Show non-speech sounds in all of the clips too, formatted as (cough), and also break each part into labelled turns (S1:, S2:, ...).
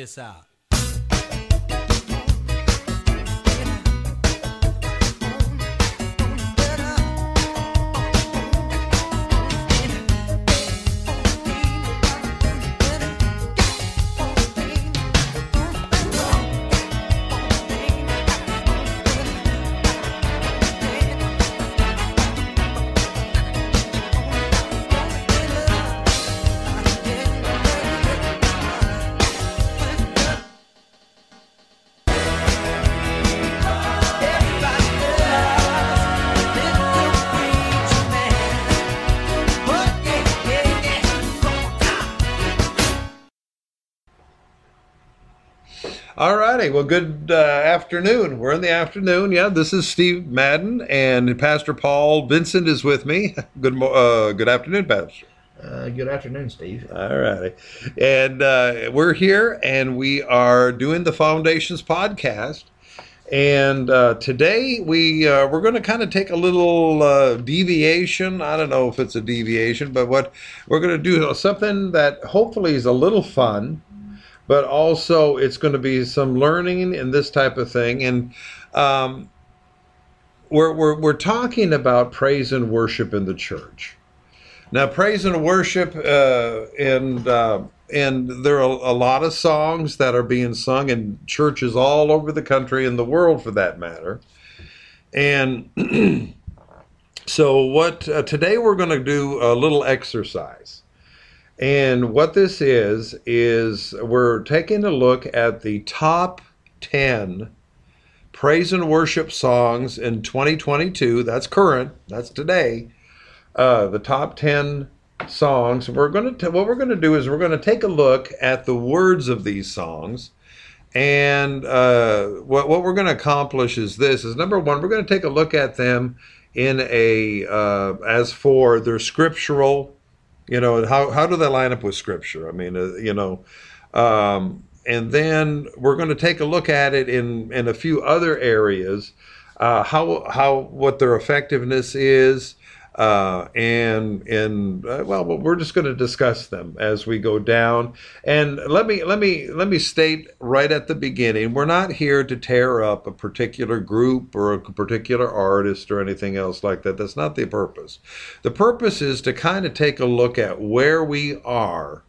S1: this out.
S2: Righty. Well, good uh, afternoon. We're in the afternoon. Yeah, this is Steve Madden, and Pastor Paul Vincent is with me. (laughs) Good, mo- uh, good afternoon, Pastor.
S3: Uh, good afternoon, Steve.
S2: All righty. And uh, we're here, and we are doing the Foundations podcast. And uh, today we uh, we're going to kind of take a little uh, deviation. I don't know if it's a deviation, but what we're going to do is something that hopefully is a little fun, but also it's going to be some learning and this type of thing. And um, we're, we're we're talking about praise and worship in the church. Now, praise and worship, uh, and uh, and there are a lot of songs that are being sung in churches all over the country and the world, for that matter. And (clears throat) so, what uh, today we're going to do a little exercise, and what this is is we're taking a look at the top ten praise and worship songs in 2022. That's current. That's today uh, the top 10 songs. We're going to what we're going to do is we're going to take a look at the words of these songs. And uh, what, what we're going to accomplish is this is number one, we're going to take a look at them in a uh, as for their scriptural, you know, how, how do they line up with scripture? I mean, uh, you know, um, and then we're going to take a look at it in, in a few other areas, uh, how, how, what their effectiveness is, uh, and and uh, well, we're just going to discuss them as we go down. And let me let me let me state right at the beginning: we're not here to tear up a particular group or a particular artist or anything else like that. That's not the purpose. The purpose is to kind of take a look at where we are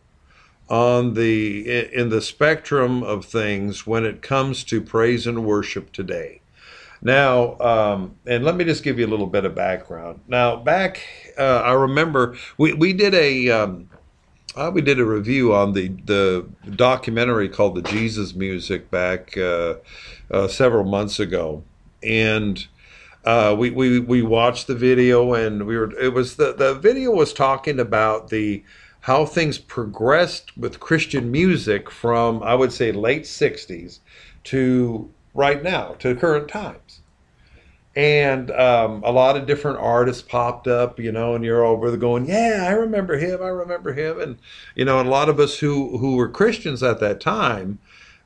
S2: on the in the spectrum of things when it comes to praise and worship today. Now, um, and let me just give you a little bit of background. Now, back, uh, I remember we, we did a um, uh, we did a review on the the documentary called "The Jesus Music" back uh, uh several months ago, and. Uh, we, we we watched the video and we were it was the the video was talking about the how things progressed with Christian music from I would say late 60s to right now to current times. And um, a lot of different artists popped up, you know, and you're over going, "Yeah, I remember him. I remember him." And you know, a lot of us who who were Christians at that time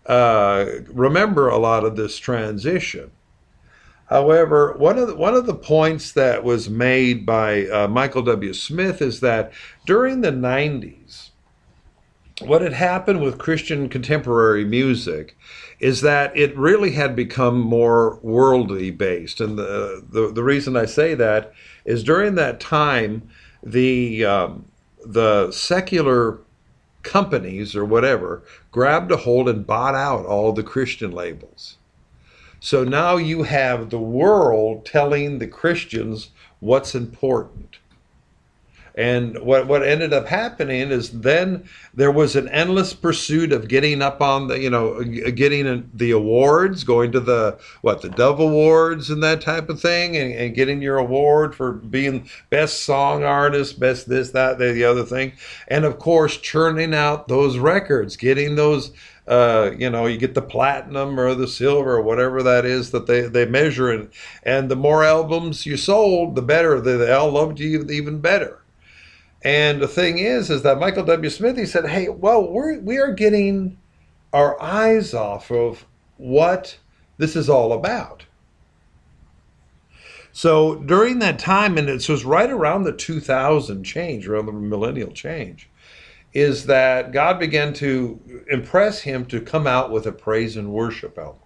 S2: uh, remember a lot of this transition. However, one of the, one of the points that was made by uh, Michael W. Smith is that during the '90s, what had happened with Christian contemporary music is that it really had become more worldly based. And the, the, the reason I say that is during that time, the, um, the secular companies or whatever grabbed a hold and bought out all the Christian labels. So now you have the world telling the Christians what's important. And what what ended up happening is then there was an endless pursuit of getting up on the you know getting the awards, going to the what the Dove Awards and that type of thing, and, and getting your award for being best song artist, best this that the other thing, and of course churning out those records, getting those uh, you know, you get the platinum or the silver or whatever that is that they, they measure. And, and the more albums you sold, the better. They, they all loved you even better. And the thing is, is that Michael W. Smith, he said, hey, well, we're, we are getting our eyes off of what this is all about. So during that time, and it was right around the 2000 change, around the millennial change, is that God began to impress him to come out with a praise and worship album.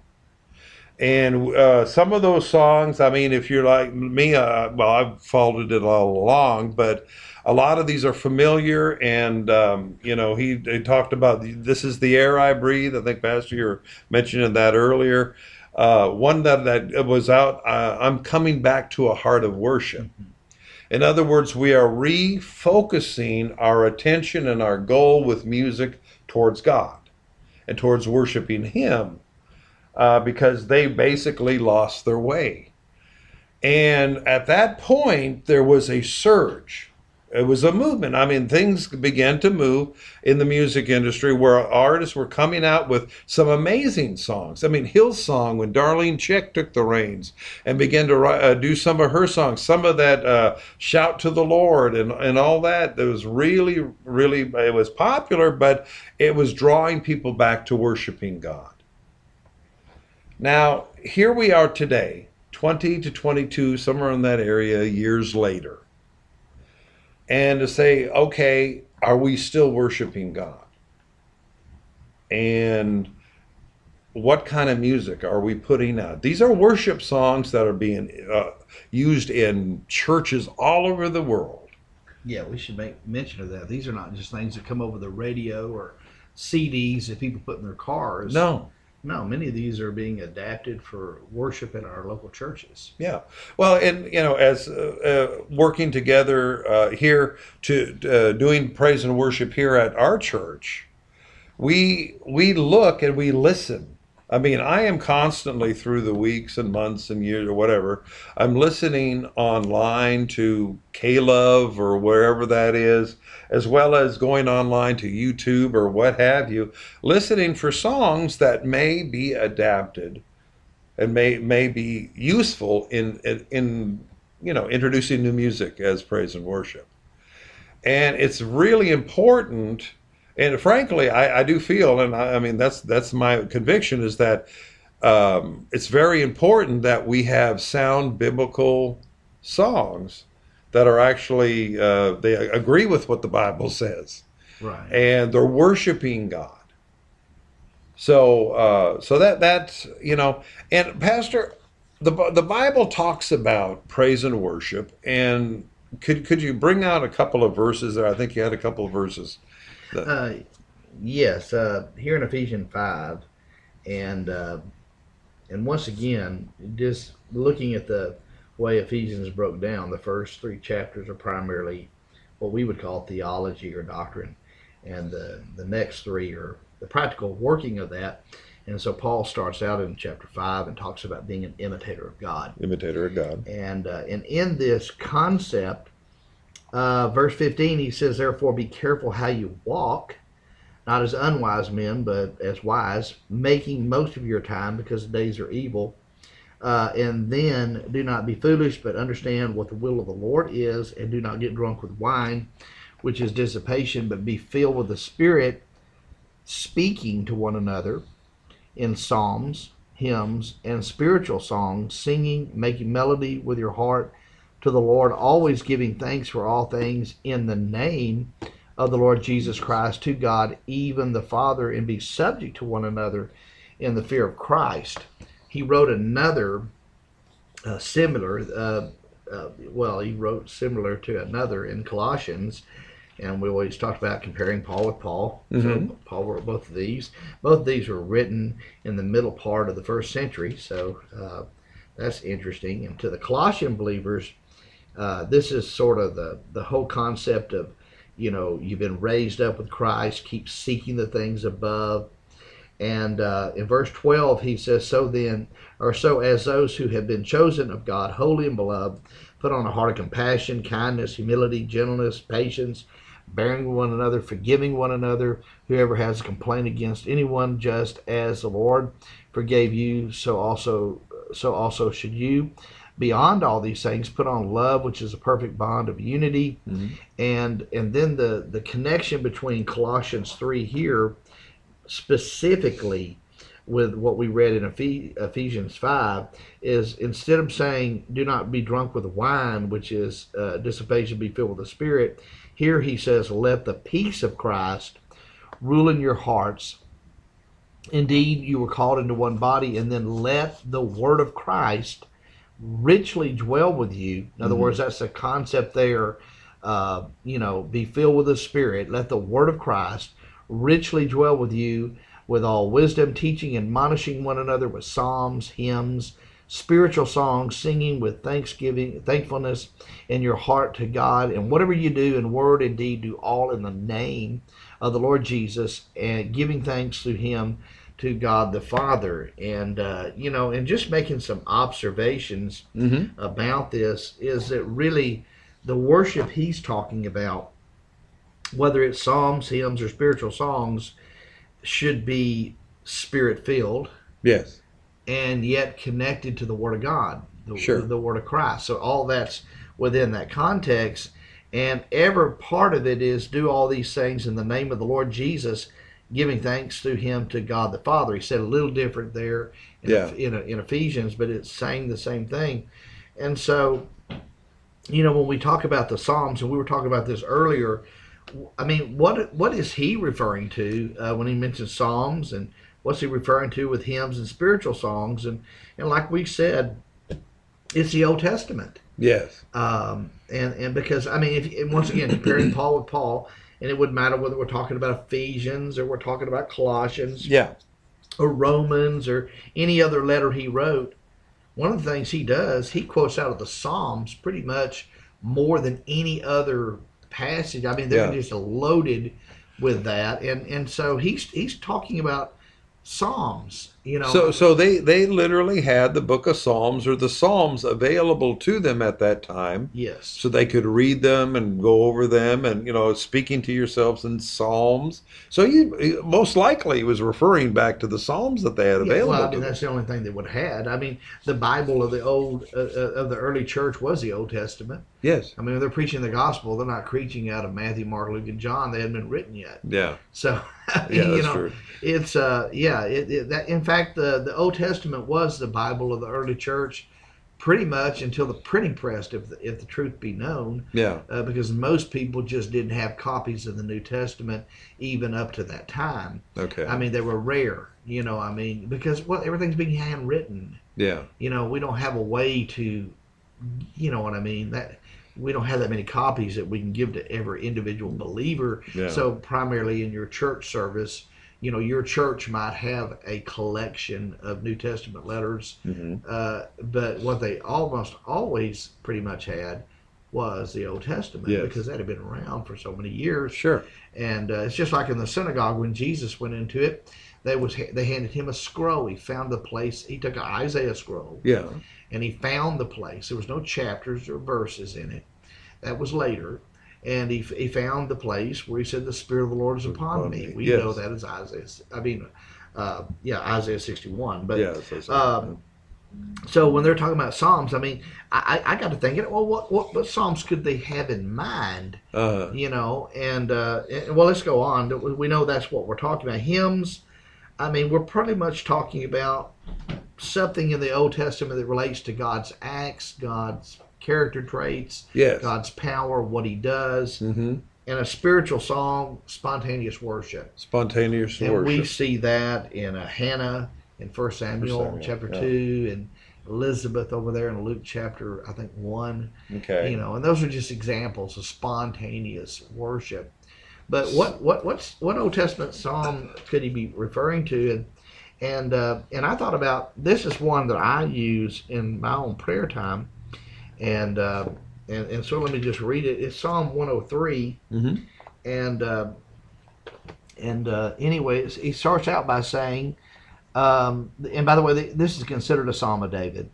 S2: And uh, some of those songs, I mean, if you're like me, uh, well, I've followed it all along, but a lot of these are familiar. And, um, you know, he, he talked about this is the air I breathe. I think, Pastor, you were mentioning that earlier. Uh, one that, that was out, uh, I'm coming back to a heart of worship. In other words, we are refocusing our attention and our goal with music towards God and towards worshiping Him uh, because they basically lost their way. And at that point, there was a surge it was a movement. I mean, things began to move in the music industry where artists were coming out with some amazing songs. I mean, Hillsong, when Darlene Zschech took the reins and began to uh, do some of her songs, some of that uh, Shout to the Lord and, and all that, it was really, really, it was popular, but it was drawing people back to worshiping God. Now, here we are today, 20 to 22, somewhere in that area, years later and to say, okay, are we still worshiping God? And what kind of music are we putting out? These are worship songs that are being uh, used in churches all over the world.
S3: Yeah, we should make mention of that. These are not just things that come over the radio or CDs that people put in their cars.
S2: No.
S3: No, many of these are being adapted for worship in our local churches.
S2: Yeah, well, and you know, as uh, uh, working together uh, here to uh, doing praise and worship here at our church, we we look and we listen I mean, I am constantly through the weeks and months and years or whatever. I'm listening online to K-Love or wherever that is, as well as going online to YouTube or what have you, listening for songs that may be adapted and may may be useful in in, in you know introducing new music as praise and worship. And it's really important and frankly, I, I do feel, and I, I, mean that's that's my conviction is that um, it's very important that we have sound biblical songs that are actually uh, they agree with what the Bible says,
S3: right?
S2: And they're worshiping God. So uh, so that that's you know, and Pastor, the the Bible talks about praise and worship, and could could you bring out a couple of verses there? I think you had a couple of verses
S3: uh, yes, uh, here in Ephesians five, and uh, and once again, just looking at the way Ephesians broke down, the first three chapters are primarily what we would call theology or doctrine, and the the next three are the practical working of that. And so Paul starts out in chapter five and talks about being an imitator of God.
S2: Imitator of God.
S3: And uh, and in this concept uh, verse 15, he says, Therefore be careful how you walk, not as unwise men, but as wise, making most of your time because the days are evil. Uh, and then do not be foolish, but understand what the will of the Lord is, and do not get drunk with wine, which is dissipation, but be filled with the Spirit, speaking to one another in psalms, hymns, and spiritual songs, singing, making melody with your heart to the Lord, always giving thanks for all things in the name of the Lord Jesus Christ to God, even the Father, and be subject to one another in the fear of Christ. He wrote another uh, similar, uh, uh, well, he wrote similar to another in Colossians, and we always talked about comparing Paul with Paul. Mm-hmm. So Paul wrote both of these. Both of these were written in the middle part of the first century, so uh, that's interesting. And to the Colossian believers, uh, this is sort of the, the whole concept of, you know, you've been raised up with Christ, keep seeking the things above. And uh, in verse 12, he says, So then, or so as those who have been chosen of God, holy and beloved, put on a heart of compassion, kindness, humility, gentleness, patience, bearing one another, forgiving one another. Whoever has a complaint against anyone, just as the Lord forgave you, so also so also should you beyond all these things put on love which is a perfect bond of unity mm-hmm. and and then the the connection between colossians 3 here specifically with what we read in Ephe- Ephesians 5 is instead of saying, do not be drunk with wine, which is uh, dissipation, be filled with the Spirit, here he says, let the peace of Christ rule in your hearts. Indeed, you were called into one body, and then let the word of Christ richly dwell with you. In other
S2: Mhm.
S3: words, that's a concept there. Uh, you know, be filled with the Spirit. Let the word of Christ richly dwell with you with all wisdom, teaching, admonishing one another with psalms, hymns, spiritual songs, singing with thanksgiving, thankfulness in your heart to God. And whatever you do in word and deed, do all in the name of the Lord Jesus and giving thanks to Him to God the Father. And, uh, you know, and just making some observations
S2: Mm-hmm.
S3: about this is that really the worship he's talking about, whether it's psalms, hymns, or spiritual songs, should be spirit filled
S2: Yes.
S3: and yet connected to the Word of God, the,
S2: Sure.
S3: the Word of Christ. So all that's within that context. And every part of it is do all these things in the name of the Lord Jesus, giving thanks to Him to God the Father. He said a little different there in,
S2: Yeah.
S3: in, in Ephesians, but it's saying the same thing. And so, you know, when we talk about the Psalms, and we were talking about this earlier, I mean, what what is he referring to uh, when he mentions Psalms, and what's he referring to with hymns and spiritual songs? And and like we said, it's the Old Testament.
S2: Yes.
S3: Um, and and because I mean, if and once again comparing Paul with Paul, and it wouldn't matter whether we're talking about Ephesians or we're talking about Colossians
S2: Yeah.
S3: or Romans or any other letter he wrote, one of the things he does, he quotes out of the Psalms pretty much more than any other passage. I mean, they're
S2: Yeah.
S3: just loaded with that, and and so he's he's talking about Psalms. You know,
S2: So so they they literally had the book of Psalms or the Psalms available to them at that time.
S3: yes,
S2: so they could read them and go over them and you know speaking to yourselves in psalms so you most likely was referring back to the psalms that they had
S3: Yeah,
S2: available
S3: well, I mean, that's the only thing they would have had. I mean, the Bible of the old uh, uh, of the early church was the Old Testament.
S2: yes
S3: I mean, they're preaching the gospel, they're not preaching out of Matthew, Mark, Luke, and John. They hadn't been written yet.
S2: yeah
S3: So, (laughs)
S2: yeah
S3: you know,
S2: true
S3: it's uh, yeah. It, it, that in fact, the the Old Testament was the Bible of the early church, pretty much until the printing press, if the, if the truth be known,
S2: yeah.
S3: Uh, because most people just didn't have copies of the New Testament even up to that time.
S2: okay.
S3: I mean, they were rare. You know, I mean, because well, everything's being handwritten.
S2: Yeah.
S3: You know we don't have a way to you know what i mean? That we don't have that many copies that we can give to every individual believer.
S2: Yeah.
S3: So primarily in your church service you know your church might have a collection of new testament letters
S2: hmm
S3: uh, but what they almost always pretty much had was the old testament
S2: Yes.
S3: because that had been around for so many years
S2: sure
S3: and uh, it's just like in the synagogue when Jesus went into it, they was they handed him a scroll. He found the place. He took an Isaiah scroll
S2: yeah
S3: and he found the place. There was no chapters or verses in it. That was later. And he, he found the place where he said, "The Spirit of the Lord is upon
S2: Upon
S3: me."
S2: me,
S3: We
S2: yes.
S3: know that as Isaiah. I mean, uh, yeah, Isaiah sixty-one. But
S2: yeah so- so-
S3: um, so when they're talking about Psalms, I mean, I, I got to thinking, well, what, what what Psalms could they have in mind?
S2: uh,
S3: you know and uh and- well let's go on we know that's what we're talking about hymns i mean we're pretty much talking about something in the old testament that relates to god's acts god's character traits
S2: yes.
S3: God's power what he does
S2: hmm
S3: and a spiritual song spontaneous worship.
S2: Spontaneous
S3: and we see that in uh, hannah in first samuel,
S2: Samuel,
S3: chapter
S2: yeah.
S3: 2 and elizabeth over there in luke chapter i think 1
S2: okay.
S3: You know and those are just examples of spontaneous worship. But what what what's what old testament psalm could he be referring to? And and uh, and i thought about this is one that i use in my own prayer time and uh, and, and so let me just read it it's psalm 103
S2: hmm
S3: and uh, and uh, anyway, he starts out by saying, um, and by the way, this is considered a psalm of David.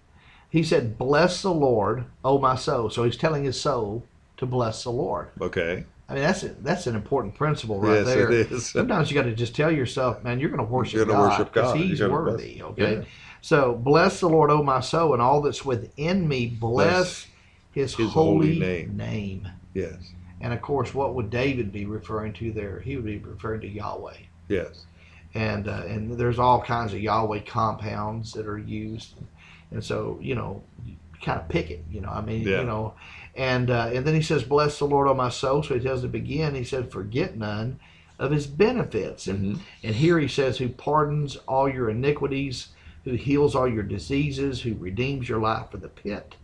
S3: He said, "Bless the Lord, O my soul." So he's telling his soul to bless the Lord.
S2: okay
S3: I mean, that's a, that's an important principle right
S2: yes
S3: there.
S2: it is (laughs)
S3: Sometimes you got to just tell yourself, man, you're going to worship
S2: You're
S3: God because.
S2: You
S3: worthy. Okay,
S2: Yeah.
S3: So bless the Lord, O my soul, and all that's within me. Bless His,
S2: His
S3: holy,
S2: holy name.
S3: name.
S2: yes
S3: And of course, what would David be referring to there? He would be referring to Yahweh.
S2: yes
S3: and uh, and there's all kinds of Yahweh compounds that are used, and so you know, you kind of pick it. You know, I mean,
S2: Yeah.
S3: you know, and uh, and then he says, "Bless the Lord, O my soul." So he tells to begin. He said, "Forget none of his benefits," and
S2: Mhm.
S3: and here he says, "Who pardons all your iniquities." Who heals all your diseases, who redeems your life from the pit,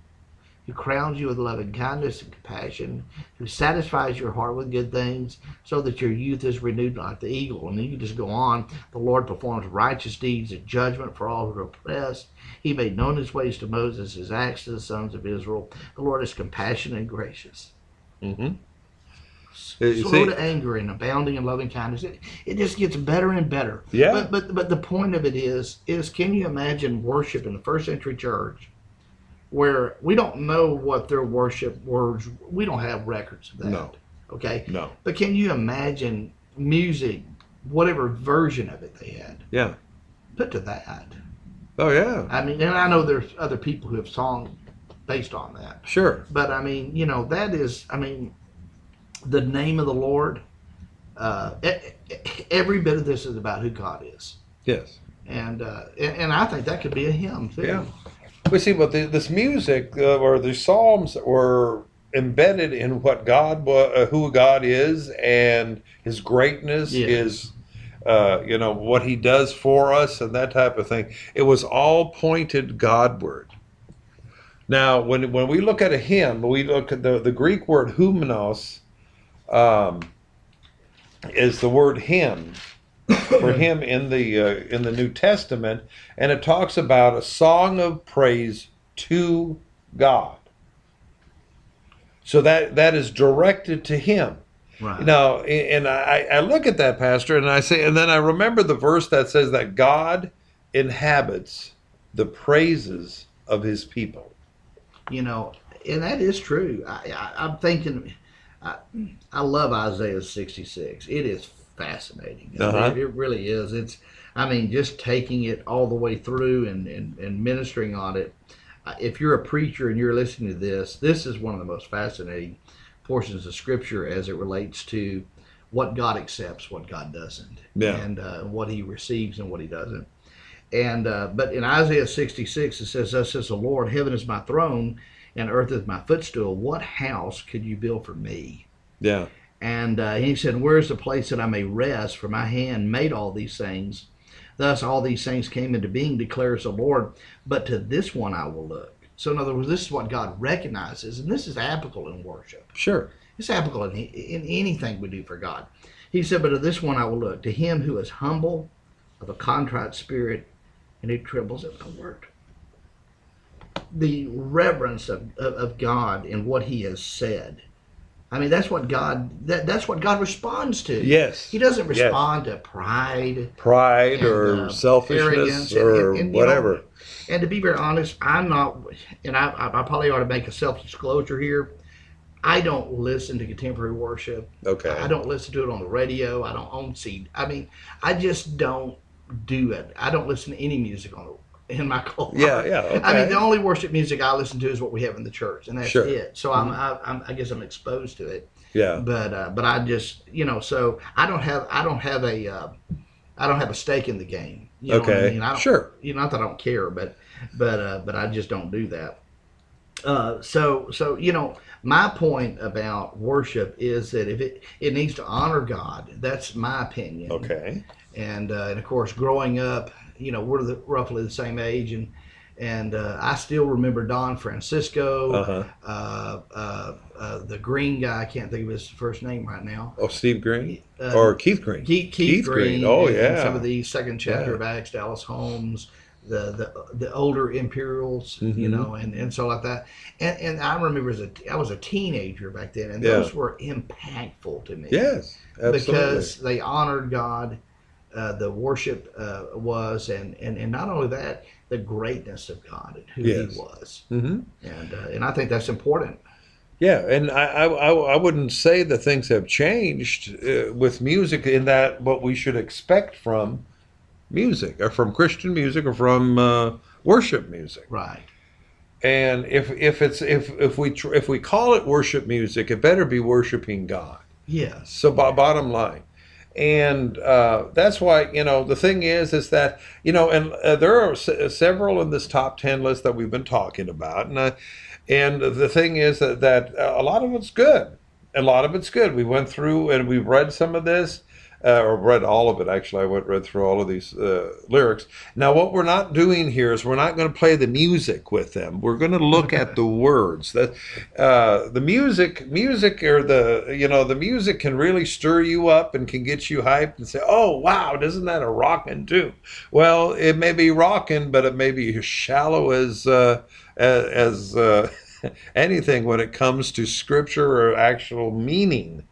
S3: who crowns you with loving kindness and compassion, who satisfies your heart with good things, so that your youth is renewed like the eagle. And then you just go on. The Lord performs righteous deeds and judgment for all who are oppressed. He made known his ways to Moses, his acts to the sons of Israel. The Lord is compassionate and gracious.
S2: hmm You
S3: Slow
S2: see-
S3: to anger and abounding in loving kindness. It, it just gets better and better.
S2: Yeah.
S3: But, but but the point of it is is can you imagine worship in the first century church where we don't know what their worship words we don't have records of that.
S2: No.
S3: Okay.
S2: No.
S3: But can you imagine music, whatever version of it they had,
S2: Yeah.
S3: put to that?
S2: Oh yeah.
S3: I mean, and I know there's other people who have sung based on that.
S2: Sure.
S3: But I mean, you know, that is, I mean, the name of the Lord. Uh, every bit of this is about who God is,
S2: Yes.
S3: and uh, and, I think that could be a hymn too.
S2: Yeah. We see, but the, this music uh, or the psalms were embedded in what God, uh, who God is, and His greatness,
S3: Yeah.
S2: His, uh, you know, what He does for us, and that type of thing. It was all pointed Godward. Now, when when we look at a hymn, we look at the the Greek word humenos, um, is the word him for hymn in the uh, in the New Testament, and it talks about a song of praise to God. So that that is directed to Him.
S3: Right.
S2: Now, and I, I look at that, Pastor, and I say, and then I remember the verse that says that God inhabits the praises of His people.
S3: you know, and that is true. I, I, I'm thinking, I, I love Isaiah 66. It is fascinating.
S2: Uh-huh.
S3: it, it really is. It's, I mean, just taking it all the way through and, and, and ministering on it. Uh, If you're a preacher and you're listening to this, this is one of the most fascinating portions of Scripture as it relates to what God accepts, what God doesn't,
S2: Yeah.
S3: and uh, what He receives and what He doesn't. And uh, but in Isaiah 66 it says, "Thus says the Lord: Heaven is my throne, and earth is my footstool. What house could you build for me?"
S2: Yeah.
S3: And uh, he said, "Where is the place that I may rest? For my hand made all these things. Thus all these things came into being, declares the Lord. But to this one I will look." So in other words, this is what God recognizes, and this is applicable in worship.
S2: Sure.
S3: It's applicable in, in anything we do for God. He said, But to this one I will look, to him who is humble, of a contrite spirit, and who trembles at my word. The reverence of, of, of God and what he has said. I mean, that's what God that, that's what God responds to.
S2: Yes.
S3: He doesn't
S2: Yes.
S3: respond to pride
S2: Pride
S3: and,
S2: or
S3: uh,
S2: selfishness or
S3: and- and, you know,
S2: whatever.
S3: and to be very honest, I'm not, and I, I I probably ought to make a self disclosure here. I don't listen to contemporary worship.
S2: okay.
S3: I don't listen to it on the radio. I don't own CD. I mean, I just don't do it. I don't listen to any music on in my car.
S2: Yeah, yeah,
S3: I mean, the only worship music I listen to is what we have in the church, and that's
S2: Sure. Mm-hmm.
S3: it. So I'm, I, I'm, I guess I'm exposed to it
S2: yeah.
S3: but uh, but I just you know so I don't have I don't have a uh, I don't have a stake in the game. You know what I
S2: Okay.
S3: mean? I don't,
S2: Sure.
S3: You know, not that I don't care, but but uh, but I just don't do that. Uh, so so you know my point about worship is that if it it needs to honor God, that's my opinion.
S2: Okay.
S3: And uh, and of course, growing up, you know, we're the, roughly the same age, and and uh, I still remember Don Francisco,
S2: Uh-huh.
S3: uh, uh, uh, the green guy. I can't think of his first name right now.
S2: Oh, Steve Green
S3: Uh,
S2: or Keith Green.
S3: Keith, Keith,
S2: Keith
S3: Green.
S2: Green. Oh,
S3: and- and
S2: yeah.
S3: some of the second chapter
S2: Yeah.
S3: of Acts, Dallas Holmes, the the, the older Imperials, you
S2: Mhm.
S3: know, and, and so like that. And and I remember as a I was a teenager back then, and
S2: Yeah.
S3: those were impactful to me.
S2: Yes, absolutely.
S3: because they honored God. Uh, the worship uh, was, and, and and not only that, the greatness of God and who
S2: Yes.
S3: He was,
S2: hmm
S3: and uh, and I think that's important.
S2: Yeah, and I, I, I wouldn't say that things have changed uh, with music in that what we should expect from music or from Christian music or from uh, worship music.
S3: Right.
S2: And if if it's if if we tr- if we call it worship music, it better be worshiping God.
S3: Yes.
S2: So bo- bottom line, and uh, that's why you know the thing is is that you know and uh, there are s- several in this top 10 list that we've been talking about and uh, and the thing is that, that uh, a lot of it's good. A lot of it's good. We went through and we've read some of this uh, or read all of it actually. I went read through all of these uh, lyrics. Now what we're not doing here is we're not going to play the music with them. We're going to look at the words. That uh, the music music or the you know the music can really stir you up and can get you hyped and say oh wow isn't that a rockin' tune? Well it may be rockin' but it may be as shallow as uh, as, uh, (laughs) anything when it comes to scripture or actual meaning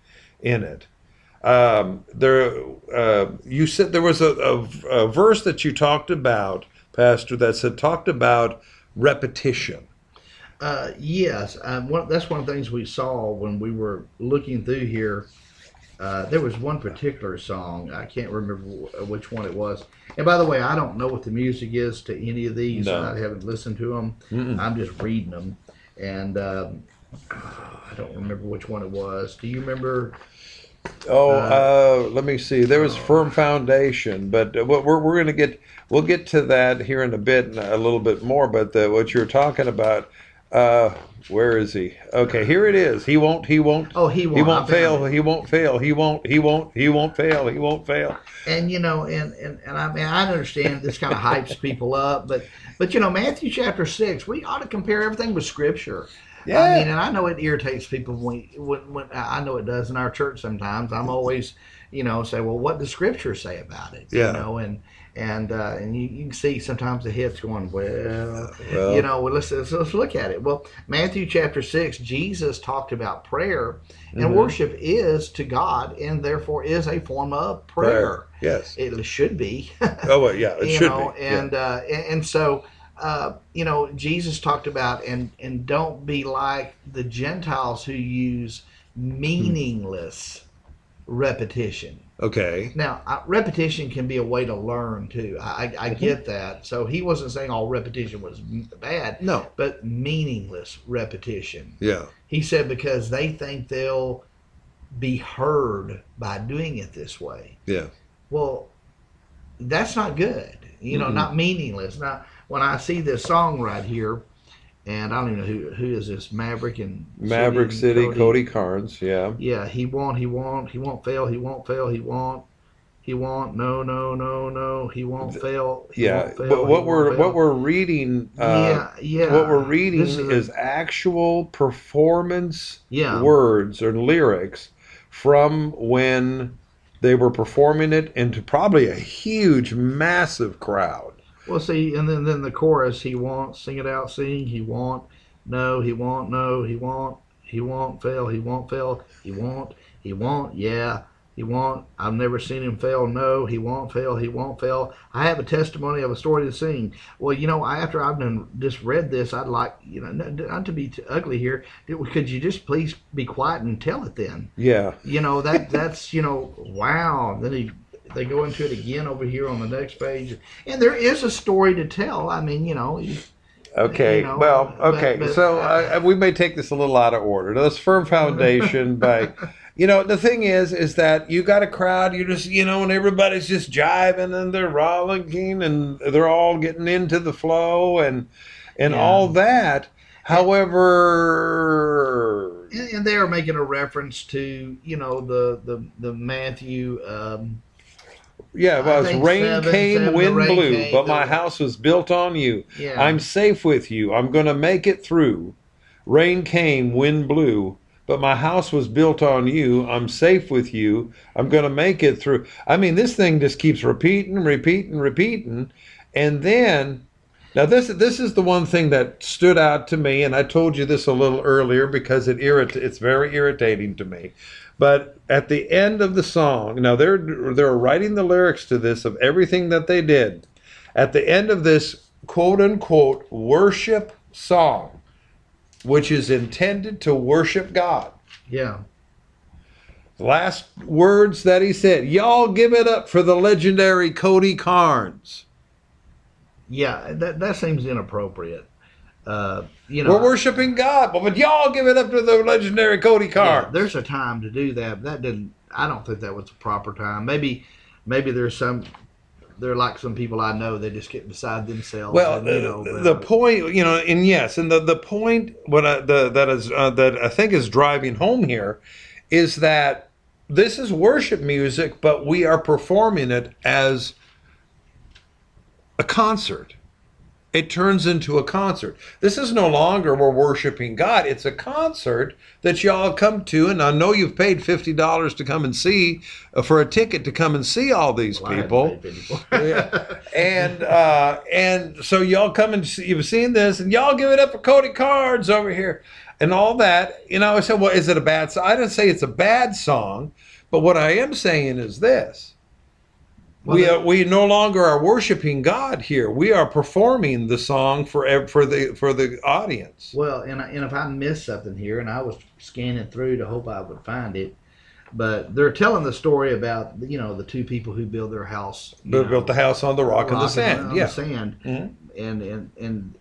S2: in it um, there, uh, you said there was a, a, a verse that you talked about, Pastor, that said talked about repetition.
S3: Uh, yes, um, one, that's one of the things we saw when we were looking through here. Uh, there was one particular song I can't remember wh- which one it was. And by the way, I don't know what the music is to any of these.
S2: No.
S3: I haven't listened to them.
S2: Mm-mm.
S3: I'm just reading them, and um, I don't remember which one it was. Do you remember?
S2: Oh,
S3: Uh,
S2: uh, let me see. There was firm foundation, but uh, what we're we're going to get we'll get to that here in a bit, and a little bit more. But the, what you're talking about, uh, where is he? Okay, here it is. He won't. He won't.
S3: Oh, he won't.
S2: He won't fail. He won't fail. He won't. He won't. He won't fail. He won't fail.
S3: And you know, and, and, and I mean, I understand this kind of hypes people up, but but you know, Matthew chapter six, we ought to compare everything with Scripture.
S2: Yeah.
S3: I mean, and I know it irritates people when, when, when I know it does in our church sometimes. I'm always, you know, say, well, what does Scripture say about it?
S2: Yeah.
S3: You know, and and uh, and you, you can see sometimes the heads going, well,
S2: Well,
S3: you know, well, let's, let's let's look at it. Well, Matthew chapter six, Jesus talked about prayer, and
S2: Mhm.
S3: worship is to God, and therefore is a form of prayer.
S2: Yes.
S3: It should be.
S2: Oh, well, yeah. It (laughs)
S3: you
S2: should
S3: know,
S2: be. Yeah.
S3: and uh, and, and so uh, you know, Jesus talked about and and don't be like the Gentiles who use meaningless repetition.
S2: Okay.
S3: Now, uh, repetition can be a way to learn too. I, I,
S2: Mm-hmm.
S3: get that. So he wasn't saying all repetition was bad,
S2: No.
S3: but meaningless repetition.
S2: Yeah.
S3: He said because they think they'll be heard by doing it this way.
S2: Yeah.
S3: Well, that's not good. You know,
S2: Mm-mm.
S3: not meaningless. Now, when I see this song right here, and I don't even know who who is this Maverick and
S2: Maverick
S3: and
S2: City, Cody Carnes. Yeah.
S3: Yeah, he won't. He won't. He won't fail. He won't fail. He won't. He won't. No, no, no, no. He won't fail. He
S2: Yeah.
S3: won't fail,
S2: But what we're
S3: fail.
S2: what we're reading. Uh,
S3: yeah, yeah.
S2: What we're reading
S3: This
S2: is, actual performance
S3: yeah.
S2: words or lyrics from when they were performing it into probably a huge, massive crowd.
S3: Well, see, and then then the chorus. He won't sing it out. Sing. He won't. No, he won't. No, he won't. He won't fail. He won't fail. He won't. He won't. Yeah. He won't. I've never seen him fail. No, he won't fail. He won't fail. I have a testimony of a story to sing. Well, you know, after I've done just read this, I'd like, you know, not, not to be ugly here. Could you just please be quiet and tell it then?
S2: Yeah.
S3: You know that that's you know wow. Then he they go into it again over here on the next page, and there is a story to tell. I mean, you know,
S2: Okay.
S3: You know,
S2: well, okay.
S3: but-
S2: so uh, we may take this a little out of order. This firm foundation (laughs) by, you know, the thing is, is that you got a crowd. You just, you know, and everybody's just jiving and they're rollicking and they're all getting into the flow and and
S3: Yeah.
S2: all that. However,
S3: and, and they are making a reference to you know the the the Matthew. Um,
S2: yeah, well,
S3: I
S2: it's
S3: think
S2: rain
S3: seven,
S2: came,
S3: seven,
S2: wind
S3: rain
S2: blew,
S3: came,
S2: but my house was built on you.
S3: yeah,
S2: I'm safe with you. I'm going to make it through. Rain came, wind blew, but my house was built on you. I'm safe with you. I'm going to make it through. I mean, this thing just keeps repeating, repeating, repeating. And then, now this this is the one thing that stood out to me, and I told you this a little earlier because it irrit- it's very irritating to me. But at the end of the song, now they're they're writing the lyrics to this of everything that they did. At the end of this quote unquote worship song, which is intended to worship God.
S3: yeah,
S2: last words that he said, Y'all give it up for the legendary Cody Carnes.
S3: yeah. That that seems inappropriate. Uh, you know,
S2: We're worshiping God, but y'all give it up to the legendary Cody
S3: yeah, there's a time to do that. That didn't I don't think that was the proper time. Maybe, maybe there's some. They're like some people I know. They just get beside themselves.
S2: Well,
S3: and, you know,
S2: the, the point, you know, and yes, and the the point what I, the that is uh, that I think is driving home here is that this is worship music, but we are performing it as a concert. It turns into a concert. This is no longer we're worshiping God. It's a concert that y'all come to, and I know you've paid fifty dollars to come and see uh, for a ticket to come and see all these
S3: Well, I haven't
S2: people
S3: people. (laughs)
S2: yeah. and uh, and so y'all come and see, you've seen this, and y'all give it up for Cody Carnes over here, and all that. You know, I said, well, is it a bad song? I didn't say it's a bad song, but what I am saying is this:
S3: Well,
S2: we are, we no longer are worshiping God here. We are performing the song for for the for the audience.
S3: Well, and, I, and if I missed something here, and I was scanning through to hope I would find it, but they're telling the story about you know the two people who built their house, know,
S2: built the house on the rock, and the
S3: rock
S2: sand.
S3: on
S2: yeah.
S3: the sand,
S2: Mhm.
S3: and and and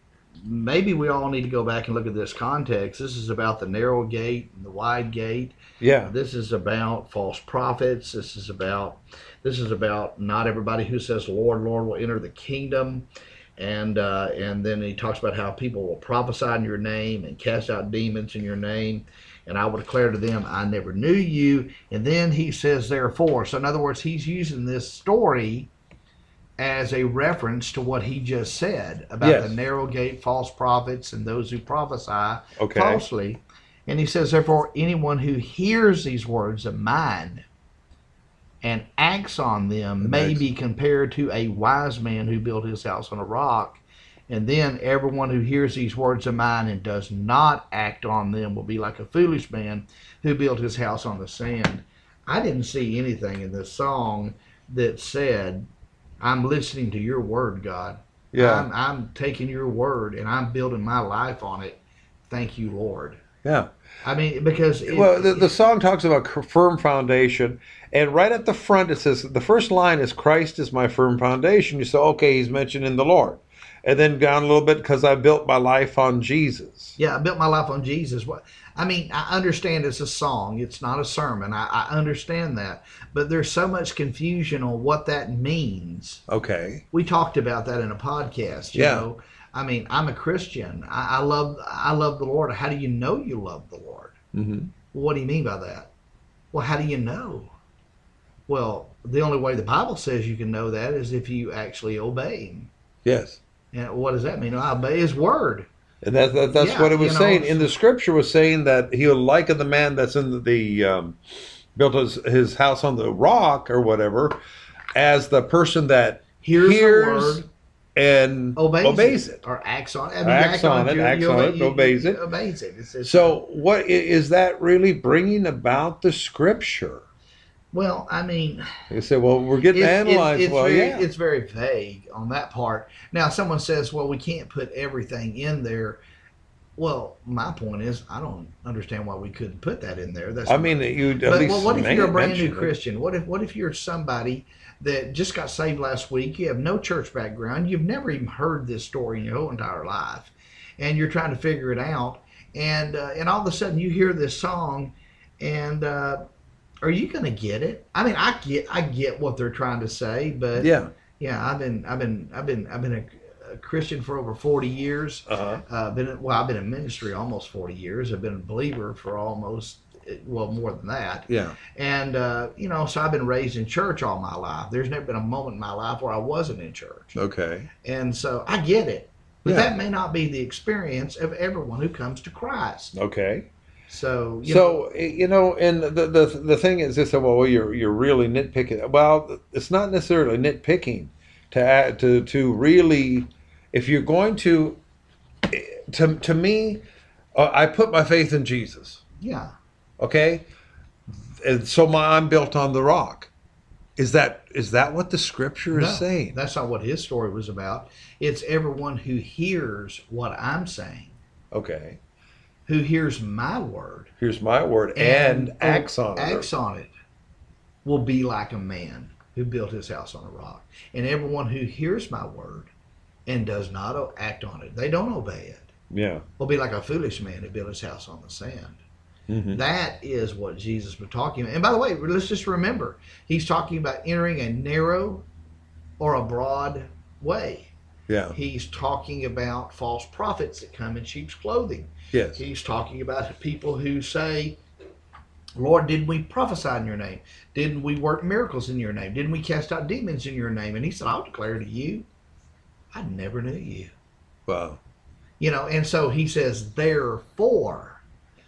S3: maybe we all need to go back and look at this context. This is about the narrow gate and the wide gate.
S2: Yeah.
S3: This is about false prophets. This is about this is about not everybody who says Lord, Lord will enter the kingdom. And uh, and then he talks about how people will prophesy in your name and cast out demons in your name. And I will declare to them, I never knew you. And then he says, therefore. So in other words, he's using this story as a reference to what he just said about
S2: Yes.
S3: the narrow gate, false prophets, and those who prophesy
S2: Okay.
S3: falsely. And he says, therefore, anyone who hears these words of mine and acts on them may
S2: Makes-
S3: be compared to a wise man who built his house on a rock. And then everyone who hears these words of mine and does not act on them will be like a foolish man who built his house on the sand. I didn't see anything in this song that said, I'm listening to your word, God.
S2: Yeah.
S3: I'm, I'm taking your word and I'm building my life on it. Thank you, Lord.
S2: Yeah.
S3: I mean, because it,
S2: well, the, the song talks about firm foundation, and right at the front it says the first line is "Christ is my firm foundation." You say, okay, he's mentioning the Lord, and then down a little bit because I built my life on Jesus.
S3: yeah, I built my life on Jesus. What I mean, I understand it's a song; it's not a sermon. I, I understand that, but there's so much confusion on what that means.
S2: Okay.
S3: We talked about that in a podcast. You
S2: Yeah.
S3: know, I mean, I'm a Christian. I, I love I love the Lord. How do you know you love the Lord?
S2: Hmm
S3: Well, what do you mean by that? Well, how do you know? Well, the only way the Bible says you can know that is if you actually obey Him.
S2: Yes.
S3: And what does that mean? I obey His word.
S2: And that, that that's
S3: Yeah,
S2: what it was
S3: you know,
S2: saying. In the scripture was saying that he'll liken the man that's in the, the um, built his, his house on the rock or whatever as the person that
S3: Hears,
S2: hears
S3: the word,
S2: and
S3: obeys,
S2: obeys
S3: it,
S2: it.
S3: or acts on it. I mean,
S2: Acts
S3: act
S2: on it, acts on it,
S3: you-
S2: obeys it.
S3: Obeys it. It's, it's,
S2: So what is that really bringing about the scripture?
S3: well, I mean,
S2: You say, well, we're getting
S3: It's,
S2: analyzed.
S3: it's,
S2: well,
S3: very,
S2: yeah.
S3: it's very vague on that part. Now, someone says, "Well, we can't put everything in there." Well, my point is, I don't understand why we couldn't put that in there. That's
S2: I mean, that you
S3: but well, what if you're a brand new. Christian? What if what if you're somebody that just got saved last week? You have no church background. You've never even heard this story in your whole entire life, and you're trying to figure it out. And uh, and all of a sudden you hear this song, and uh, are you going to get it? I mean, I get I get what they're trying to say, but
S2: Yeah.
S3: yeah, I've been I've been I've been I've been a, a Christian for over forty years.
S2: Uh-huh.
S3: Uh, been well, I've been in ministry almost forty years. I've been a believer for almost well more than that.
S2: Yeah.
S3: And uh, you know, so I've been raised in church all my life. There's never been a moment in my life where I wasn't in church,
S2: Okay.
S3: and so I get it. But
S2: Yeah.
S3: that may not be the experience of everyone who comes to Christ.
S2: Okay.
S3: So you
S2: So eh, you know, and the the the thing is this: well, you're you're really nitpicking. Well, it's not necessarily nitpicking to add, to to really, if you're going to, eh, to to me, uh, I put my faith in Jesus.
S3: yeah,
S2: Okay, and so my I'm built on the rock. Is that is that what the scripture is
S3: No,
S2: saying?
S3: that's not what his story was about. It's everyone who hears what I'm saying,
S2: Okay,
S3: who hears my word
S2: here's my word and, acts on it.
S3: acts on it will be like a man who built his house on a rock. And everyone who hears my word and does not act on it, they don't obey it,
S2: Yeah.
S3: will be like a foolish man who built his house on the sand.
S2: Mhm.
S3: That is what Jesus was talking about. And by the way, let's just remember, he's talking about entering a narrow or a broad way.
S2: Yeah.
S3: He's talking about false prophets that come in sheep's clothing.
S2: Yes.
S3: He's talking about people who say, Lord, didn't we prophesy in your name? Didn't we work miracles in your name? Didn't we cast out demons in your name? And he said, I'll declare to you, I never knew you.
S2: Wow.
S3: You know, and so he says, therefore,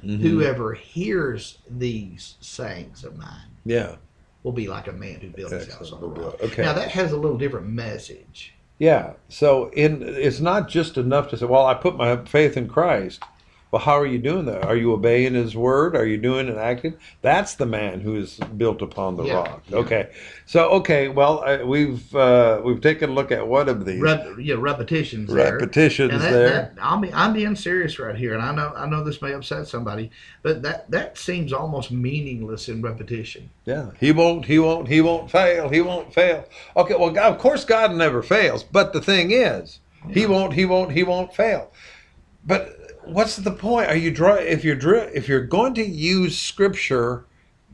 S2: Mhm.
S3: whoever hears these sayings of mine
S2: Yeah.
S3: will be like a man who builds his house on the rock.
S2: Okay.
S3: Now that has a little different message.
S2: Yeah. So in it's not just enough to say, well, I put my faith in Christ. Well, how are you doing that? Are you obeying His word? Are you doing and acting? That's the man who is built upon the
S3: Yeah,
S2: rock.
S3: yeah.
S2: Okay. So okay, well, I, we've uh, we've taken a look at one of these
S3: Rep, yeah, repetitions there.
S2: repetitions
S3: And that,
S2: there.
S3: that, I'm, I'm being serious right here, and I know I know this may upset somebody, but that that seems almost meaningless in repetition.
S2: Yeah, he won't, he won't, he won't fail, he won't fail. Okay, well, God, of course, God never fails, but the thing is, he won't, he won't, he won't fail. But what's the point? Are you draw if you're dri- if you're going to use scripture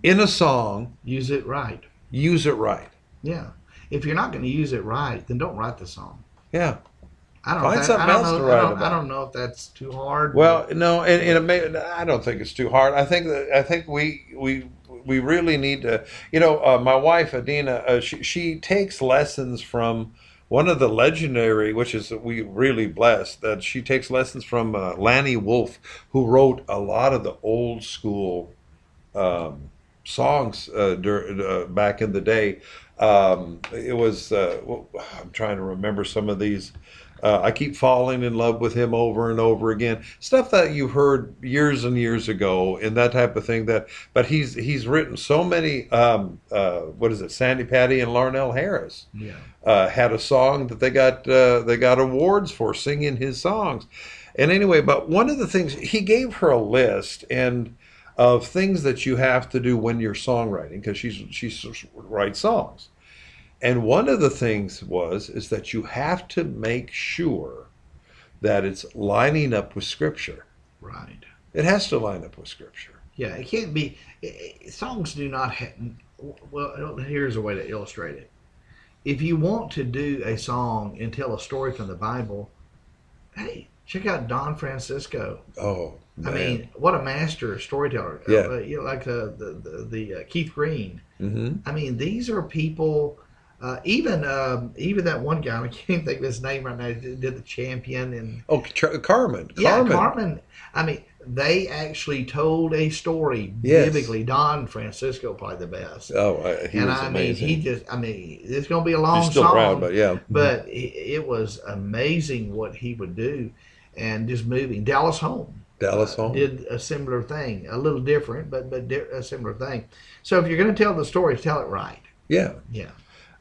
S2: in a song,
S3: Use it right.
S2: use it right.
S3: Yeah. If you're not going to use it right, then don't write the song.
S2: Yeah.
S3: I don't.
S2: Find
S3: know if that,
S2: something
S3: I don't
S2: else
S3: know,
S2: to
S3: I
S2: write
S3: don't,
S2: about.
S3: I don't know if that's too hard.
S2: Well, no, and, and it may, I don't think it's too hard. I think that I think we we we really need to. You know, uh, my wife Adina, uh, she she takes lessons from one of the legendary, which is we really blessed that she takes lessons from uh, Lanny Wolfe, who wrote a lot of the old school um, songs uh, dur- uh, back in the day. Um, it was uh, I'm trying to remember some of these. Uh, I keep falling in love with him over and over again. Stuff that you've heard years and years ago, and that type of thing. That, but he's he's written so many. Um, uh, what is it? Sandi Patty and Larnell Harris
S3: yeah.
S2: uh, had a song that they got uh, they got awards for singing his songs. And anyway, but one of the things he gave her a list and of things that you have to do when you're songwriting because she's she writes songs. And one of the things was is that you have to make sure that it's lining up with scripture.
S3: Right.
S2: It has to line up with scripture.
S3: Yeah. It can't be. songs do not. Ha- well, here's a way to illustrate it. If you want to do a song and tell a story from the Bible, hey, check out Don Francisco.
S2: Oh, man.
S3: I mean, what a master storyteller.
S2: Yeah.
S3: Uh, you know, like the the the, the uh, Keith Green.
S2: Mm-hmm.
S3: I mean, these are people. Uh, even um, even that one guy, (laughs) I can't think of his name right now. Did did the champion and
S2: Oh, Ch- Carmen.
S3: yeah,
S2: Carmen.
S3: Carmen. I mean, they actually told a story
S2: Yes.
S3: vividly. Don Francisco probably the best.
S2: Oh, he
S3: and I
S2: amazing.
S3: mean, he just. I mean, it's going to be a long
S2: He's still
S3: song,
S2: around, but yeah.
S3: but it, it was amazing what he would do, and just moving. Dallas Holm.
S2: Dallas
S3: uh,
S2: Holm.
S3: did a similar thing, a little different, but but di- a similar thing. So if you're going to tell the story, tell it right.
S2: Yeah.
S3: Yeah.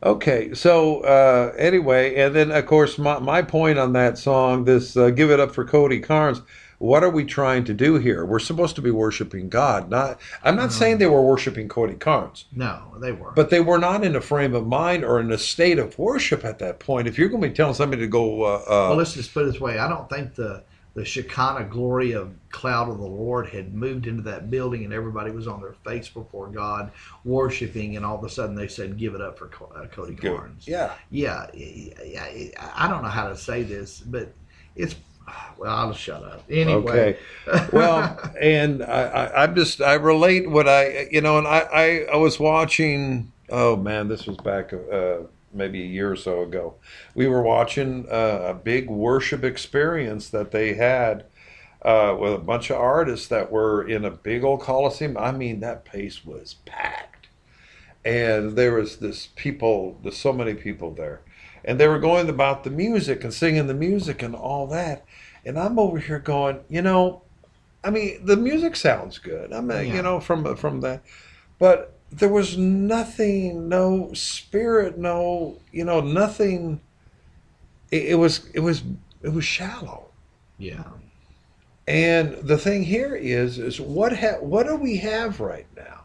S2: Okay, so uh, anyway, and then of course my, my point on that song, this uh, "Give It Up for Cody Carnes." What are we trying to do here? We're supposed to be worshiping God. Not, I'm not saying they were worshiping Cody Carnes,
S3: No, they were.
S2: but they were not in a frame of mind or in a state of worship at that point. If you're going to be telling somebody to go, uh,
S3: well,
S2: uh,
S3: let's just put it this way: I don't think the the Shekinah glory of cloud of the Lord had moved into that building, and everybody was on their face before God, worshiping, and all of a sudden they said, "Give it up for uh, Cody Carnes."
S2: yeah,
S3: yeah, yeah, I don't know how to say this, but it's (sighs) well, I'll shut up anyway.
S2: Okay. well, (laughs) and I, I, I'm just I relate what I you know, and I I, I was watching. Oh man, this was back uh, maybe a year or so ago. We were watching uh, a big worship experience that they had. Uh, with a bunch of artists that were in a big old coliseum. I mean, that place was packed, and there was this people. There's so many people there, and they were going about the music and singing the music and all that. And I'm over here going, you know, I mean, the music sounds good. I mean,
S3: Yeah.
S2: you know, from from that, but there was nothing, no spirit, no, you know, nothing. It, it was it was it was shallow.
S3: yeah,
S2: And the thing here is, is what ha- what do we have right now?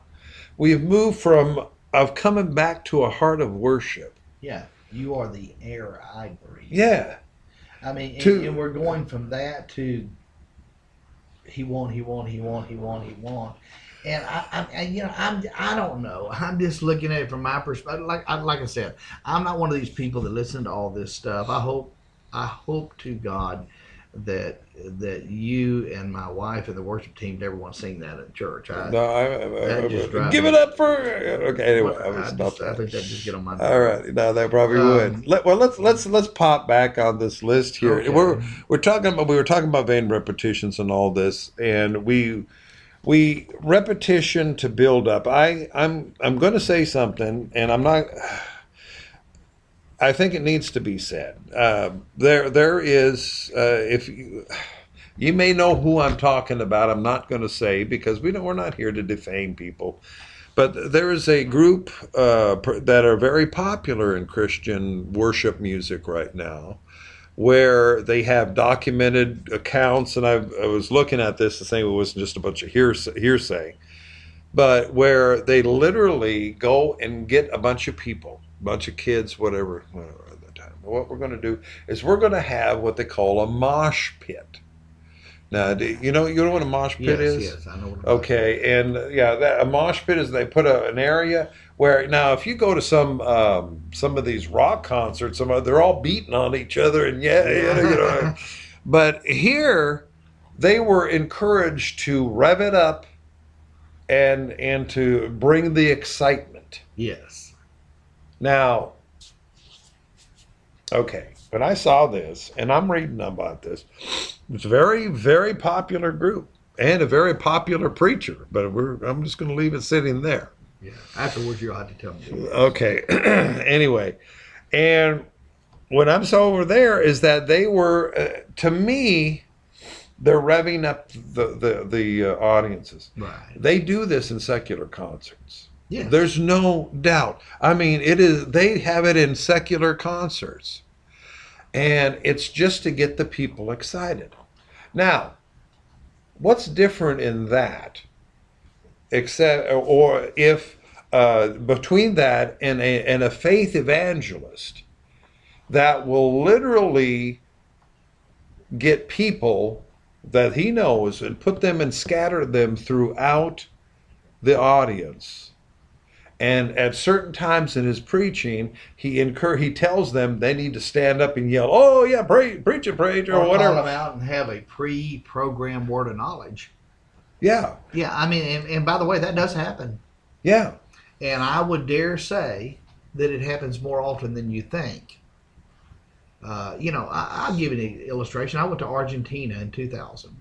S2: We have moved from of coming back to a heart of worship.
S3: yeah. You are the air I breathe.
S2: Yeah,
S3: I mean, and,
S2: To-
S3: and we're going from that to he won, he won, he won, he won, he won. And I, I, you know, I'm, I don't know. (laughs) I'm just looking at it from my perspective. Like, I, like I said, I'm not one of these people that listen to all this stuff. I hope, I hope to God that that you and my wife and the worship team never want to sing that at church. I,
S2: No, I, I,
S3: That just
S2: I, give
S3: me-
S2: it up for. Okay, anyway, I
S3: I,
S2: was
S3: just. I think that just get on my
S2: All right, no, they probably
S3: Um,
S2: would. Let, well, let's let's let's pop back on this list here.
S3: Okay.
S2: We're we're talking about we were talking about vain repetitions and all this, and we we repetition to build up. I I'm I'm going to say something, and I'm not. I think it needs to be said. Uh, there there is uh, if you. You may know who I'm talking about. I'm not going to say because we don't, we're not here to defame people. But there is a group uh, that are very popular in Christian worship music right now, where they have documented accounts, and I've, I was looking at this to say it wasn't just a bunch of hearsay, hearsay, but where they literally go and get a bunch of people, a bunch of kids, whatever, whatever at the time. What we're going to do is we're going to have what they call a mosh pit. Now, do you know you know what a mosh pit
S3: yes,
S2: is?
S3: yes, I know.
S2: Okay, and yeah, that, a mosh pit is they put a, an area where now if you go to some um, some of these rock concerts, some of, they're all beating on each other and yeah, yeah, you know. but here they were encouraged to rev it up and and to bring the excitement.
S3: Yes.
S2: Now, okay, when I saw this, and I'm reading about this, it's a very, very popular group and a very popular preacher, but we're, I'm just going to leave it sitting there.
S3: Yeah. Afterwards, you'll have to tell me.
S2: Okay, (clears throat) anyway, and what I'm so over there is that they were, uh, to me, they're revving up the, the, the uh, audiences.
S3: Right.
S2: They do this in secular concerts.
S3: Yeah.
S2: There's no doubt. I mean, it is they have it in secular concerts. And it's just to get the people excited. Now, what's different in that except or if uh, between that and a, and a faith evangelist that will literally get people that he knows and put them and scatter them throughout the audience. And at certain times in his preaching, he incur he tells them they need to stand up and yell, "Oh yeah, pray, preach it, preach or,
S3: Or call
S2: whatever."
S3: them out and have a pre-programmed word of knowledge.
S2: Yeah,
S3: Yeah, I mean, and, and by the way, that does happen.
S2: yeah,
S3: And I would dare say that it happens more often than you think. Uh, you know, I, I'll give you an illustration. I went to Argentina in 2000,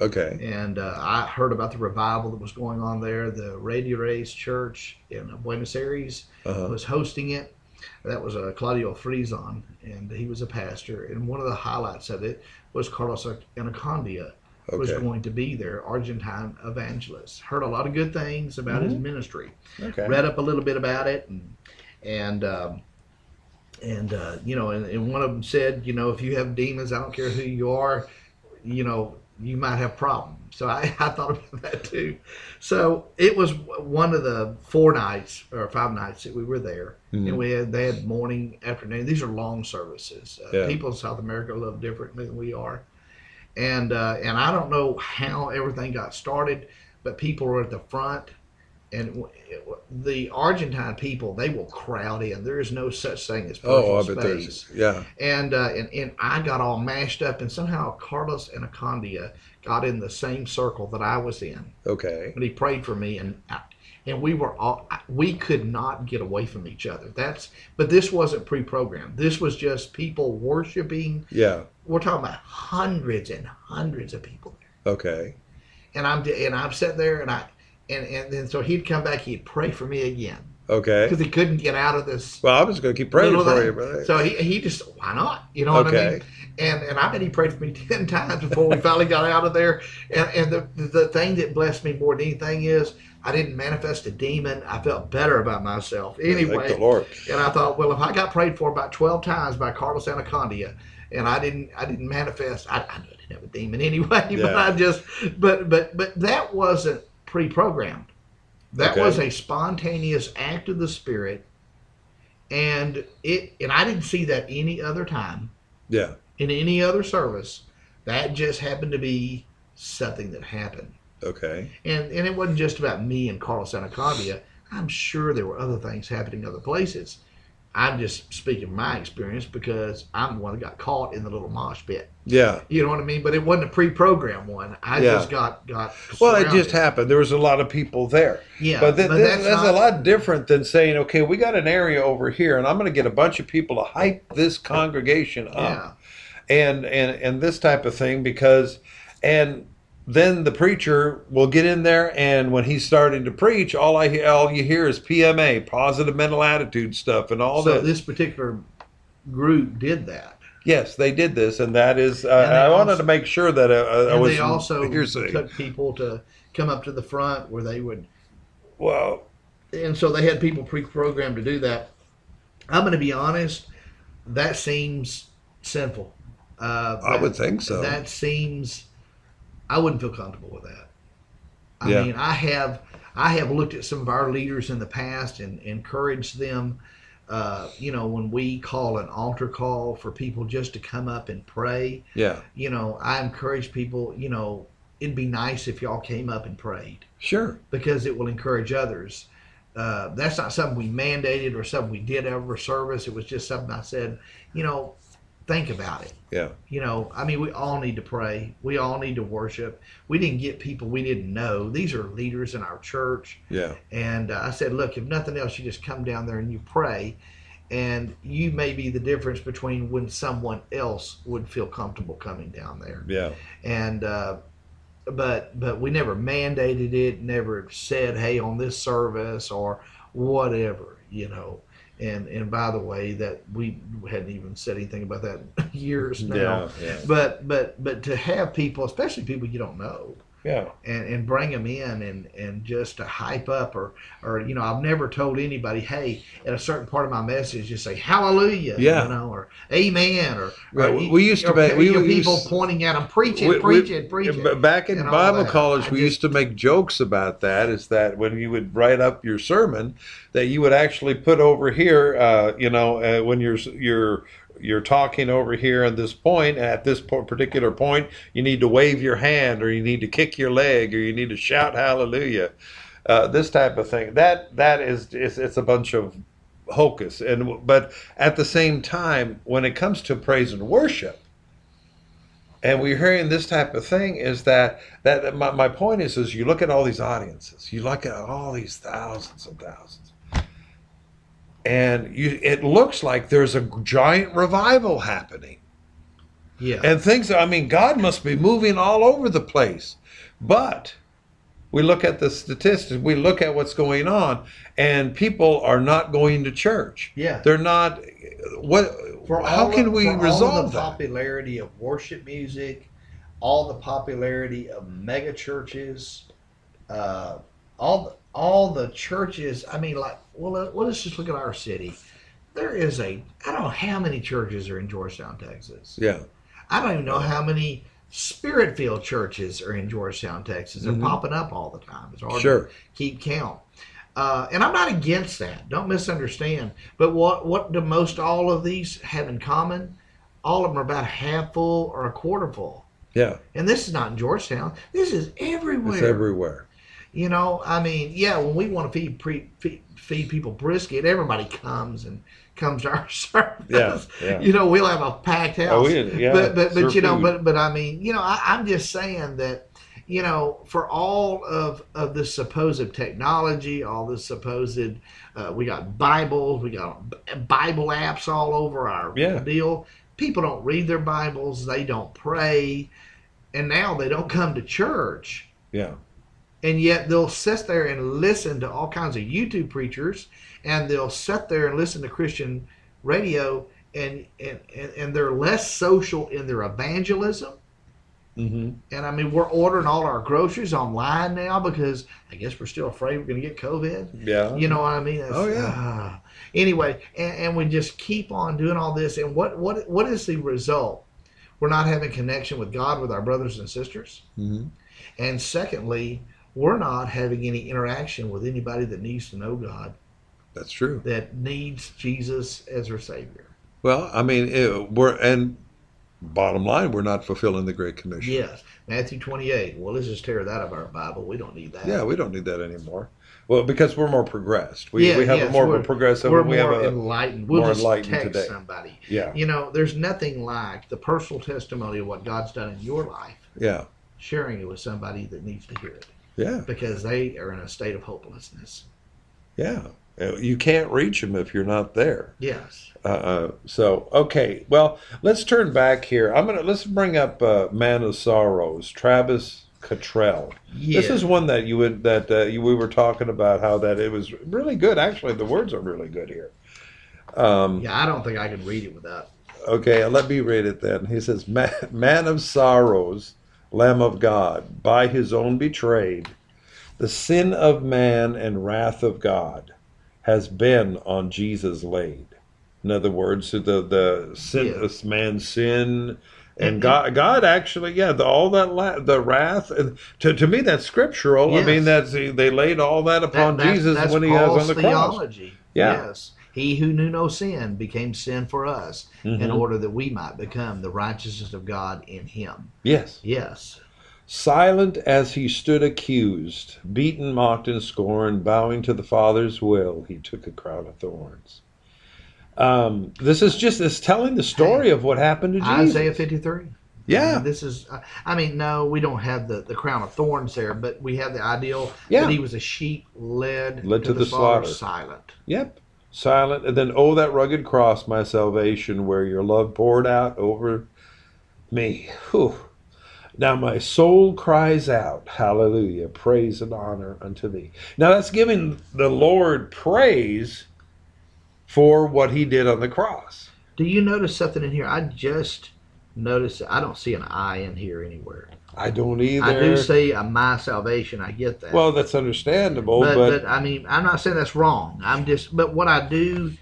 S2: okay,
S3: and uh, I heard about the revival that was going on there. The Rey de Reyes Church in Buenos Aires
S2: uh-huh.
S3: was hosting it. That was uh, Claudio Freidzon, and he was a pastor. And one of the highlights of it was Carlos Anacondia was going to be there, Argentine evangelist. Heard a lot of good things about his ministry.
S2: Okay.
S3: read up a little bit about it and and um, and uh, you know and, and one of them said you know if you have demons i don't care who you are you know you might have problems. So i, (laughs) I thought about that too. So it was one of the four nights or five nights that we were there.
S2: Mhm.
S3: and we had they had morning afternoon. These are long services. Uh,
S2: Yeah.
S3: people in south america live differently than we are and uh, and i don't know how everything got started but people were at the front and w- the Argentine people they will crowd in. There is no such thing as
S2: Oh,
S3: personal
S2: bet
S3: space.
S2: yeah,
S3: And, uh, and and I got all mashed up, and somehow Carlos Anacondia got in the same circle that I was in,
S2: okay,
S3: and he prayed for me, and I, and we were all we could not get away from each other. That's but this wasn't pre-programmed. This was just people worshiping.
S2: yeah,
S3: We're talking about hundreds and hundreds of people there
S2: okay,
S3: and I'm and I'm sitting there and I and and then so he'd come back he'd pray for me again
S2: okay.
S3: because he couldn't get out of this.
S2: Well, I'm just gonna keep praying for
S3: thing.
S2: you, brother.
S3: So he, he just why not you know what I mean and and I bet he prayed for me (laughs) ten times before we finally got out of there. And and the the thing that blessed me more than anything is I didn't manifest a demon. I felt better about myself.
S2: Thank
S3: anyway
S2: the Lord.
S3: and I thought well if I got prayed for about twelve times by Carlos Anacondia and I didn't I didn't manifest I, I knew I didn't have a demon (laughs) anyway but I just but but but that wasn't pre-programmed. That
S2: Okay.
S3: was a spontaneous act of the spirit. And it and I didn't see that any other time.
S2: Yeah,
S3: in any other service that just happened to be something that happened.
S2: Okay.
S3: And and it wasn't just about me and Carlos Anacondia. I'm sure there were other things happening other places. I'm just speaking my experience because I'm the one that got caught in the little mosh pit.
S2: Yeah.
S3: You know what I mean? But it wasn't a pre-programmed one. I
S2: Yeah.
S3: just got got.
S2: Well, it just happened. There was a lot of people there.
S3: Yeah,
S2: but, th-
S3: but
S2: th-
S3: that's
S2: that's,
S3: not-
S2: a lot different than saying, okay, we got an area over here, and I'm going to get a bunch of people to hype this congregation up.
S3: Yeah.
S2: And and and this type of thing because and then the preacher will get in there and when he's starting to preach all i all you hear is pma positive mental attitude stuff and all that.
S3: so
S2: that
S3: this particular group did that.
S2: yes they did this and that is uh,
S3: And
S2: i wanted
S3: also-
S2: to make sure that uh, i
S3: And they also
S2: hearsay.
S3: took people to come up to the front where they would
S2: well
S3: and so they had people pre-programmed to do that. I'm going to be honest, that seems sinful. Uh,
S2: i would think so
S3: That seems, I wouldn't feel comfortable with that. I
S2: Yeah.
S3: mean, I have I have looked at some of our leaders in the past and encouraged them. Uh, you know, when we call an altar call for people just to come up and pray,
S2: yeah
S3: you know, I encourage people. You know, it'd be nice if y'all came up and prayed
S2: sure
S3: because it will encourage others. Uh, that's not something we mandated or something we did every service. It was just something I said, you know, think about it.
S2: Yeah
S3: You know, I mean, we all need to pray. We all need to worship. We didn't get people we didn't know. These are leaders in our church.
S2: yeah
S3: And uh, I said, look, if nothing else, you just come down there and you pray. And you may be the difference between when someone else would feel comfortable coming down there
S2: yeah
S3: and uh, but but we never mandated it never said hey on this service or whatever you know and and by the way that we hadn't even said anything about that (laughs) years now.
S2: yeah yeah.
S3: But but but to have people especially people you don't know
S2: yeah
S3: and, and bring them in and, and just to hype up or or you know I've never told anybody hey at a certain part of my message just say hallelujah
S2: Yeah.
S3: you know or amen or,
S2: Right,
S3: or
S2: we- we used to
S3: or,
S2: make- we
S3: you know,
S2: used-
S3: people pointing at them preaching
S2: We- we-
S3: preaching preaching
S2: Back in Bible college,
S3: I
S2: we
S3: just-
S2: used to make jokes about that. Is that when you would write up your sermon, that you would actually put over here, uh, you know, uh, when you're you're you're talking over here at this point, at this particular point, you need to wave your hand, or you need to kick your leg, or you need to shout hallelujah. Uh, this type of thing. That that is it's, it's a bunch of hocus. And but at the same time, when it comes to praise and worship and we're hearing this type of thing is that that my, my point is is you look at all these audiences you look at all these thousands and thousands and you it looks like there's a giant revival happening.
S3: Yeah.
S2: And things i mean god must be moving all over the place. But we look at the statistics we look at what's going on and people are not going to church.
S3: Yeah.
S2: They're not what
S3: For
S2: how can
S3: of-
S2: we resolve
S3: the
S2: that?
S3: popularity of worship music, all the popularity of mega churches, uh, all the, all the churches. I mean, like, well, let, let's just look at our city. There is a I don't know how many churches are in Georgetown, Texas.
S2: yeah
S3: I don't even know how many spirit-filled churches are in Georgetown, Texas. They're
S2: Mhm.
S3: popping up all the time. It's hard
S2: Sure.
S3: to keep count. Uh, and I'm not against that. Don't misunderstand. But what what do most all of these have in common? All of them are about half full or a quarter full.
S2: yeah
S3: And this is not in Georgetown. This is everywhere.
S2: it's everywhere
S3: You know, I mean, yeah, when we want to feed pre, feed, feed people brisket, everybody comes and comes to our (laughs) service.
S2: Yeah, yeah.
S3: You know, we'll have a packed house.
S2: Oh, we, yeah,
S3: but but but you know,
S2: food.
S3: but but I mean, you know, I, I'm just saying that, you know, for all of of this supposed technology, all this supposed, uh, we got Bibles, we got Bible apps all over our
S2: Yeah.
S3: deal. People don't read their Bibles, they don't pray, and now they don't come to church
S2: yeah,
S3: and yet they'll sit there and listen to all kinds of YouTube preachers, and they'll sit there and listen to Christian radio, and and, and, they're less social in their evangelism.
S2: hmm
S3: And I mean, we're ordering all our groceries online now because I guess we're still afraid we're going to get COVID.
S2: yeah.
S3: You know what I mean? It's-
S2: Oh, yeah.
S3: ah. anyway, and, and we just keep on doing all this, and what what what is the result? We're not having connection with God with our brothers and sisters.
S2: hmm
S3: And secondly, we're not having any interaction with anybody that needs to know God,
S2: That's true.
S3: that needs Jesus as their Savior.
S2: Well, I mean, it, we're and Bottom line, we're not fulfilling the Great Commission.
S3: Yes. Matthew 28. Well, let's just tear that out of our Bible. We don't need that.
S2: Yeah, we don't need that anymore. Well, because we're more progressed. We,
S3: Yeah,
S2: we have
S3: yes,
S2: a more of
S3: we're-
S2: a progressive.
S3: We're
S2: we
S3: more
S2: have a
S3: enlightened. We'll
S2: more
S3: just
S2: enlightened
S3: text
S2: today.
S3: somebody.
S2: yeah,
S3: You know, there's nothing like the personal testimony of what God's done in your life,
S2: yeah,
S3: sharing it with somebody that needs to hear it
S2: yeah,
S3: because they are in a state of hopelessness.
S2: yeah. Uh, You can't reach them if you're not there.
S3: Yes.
S2: Uh, uh, so okay, well, let's turn back here. I'm gonna let's bring up uh, "Man of Sorrows," Travis Cottrell.
S3: Yeah.
S2: This is one that you would that uh, you, we were talking about how that it was really good. Actually, the words are really good here. Um,
S3: yeah, I don't think I can read it without.
S2: Okay, let me read it then. He says, "Man, man of sorrows, Lamb of God, by his own betrayed, the sin of man and wrath of God has been on Jesus laid." In other words, the the sin,
S3: Yeah.
S2: man's sin, and
S3: And-
S2: God, God actually, yeah, the, all that la- the wrath. To to me, that's scriptural. I mean, that's they laid all that upon
S3: That- that-
S2: Jesus when he was on the cross.
S3: theology.
S2: Yeah.
S3: Yes. He who knew no sin became sin for us in
S2: Mhm.
S3: order that we might become the righteousness of God in him.
S2: Yes.
S3: Yes.
S2: Silent as he stood accused, beaten, mocked, and scorned, bowing to the Father's will, he took a crown of thorns. Um, this is just it's telling the story of what happened to Jesus.
S3: Isaiah 53.
S2: Yeah.
S3: I mean, this is, uh, I mean, no, we don't have the, the crown of thorns there, but we have the ideal
S2: Yeah.
S3: that he was a sheep led,
S2: Led to the
S3: slaughter,
S2: slaughter.
S3: silent.
S2: Yep. Silent. And then, oh, that rugged cross, my salvation, where your love poured out over me. Whew. Now my soul cries out, Hallelujah, praise and honor unto thee. Now that's giving the Lord praise for what he did on the cross.
S3: Do you notice something in here? I just noticed, I don't see an I in here anywhere.
S2: I don't either.
S3: I do see a my salvation. I get that.
S2: well, that's understandable,
S3: but,
S2: but,
S3: but I mean, I'm not saying that's wrong. I'm just, but what I do,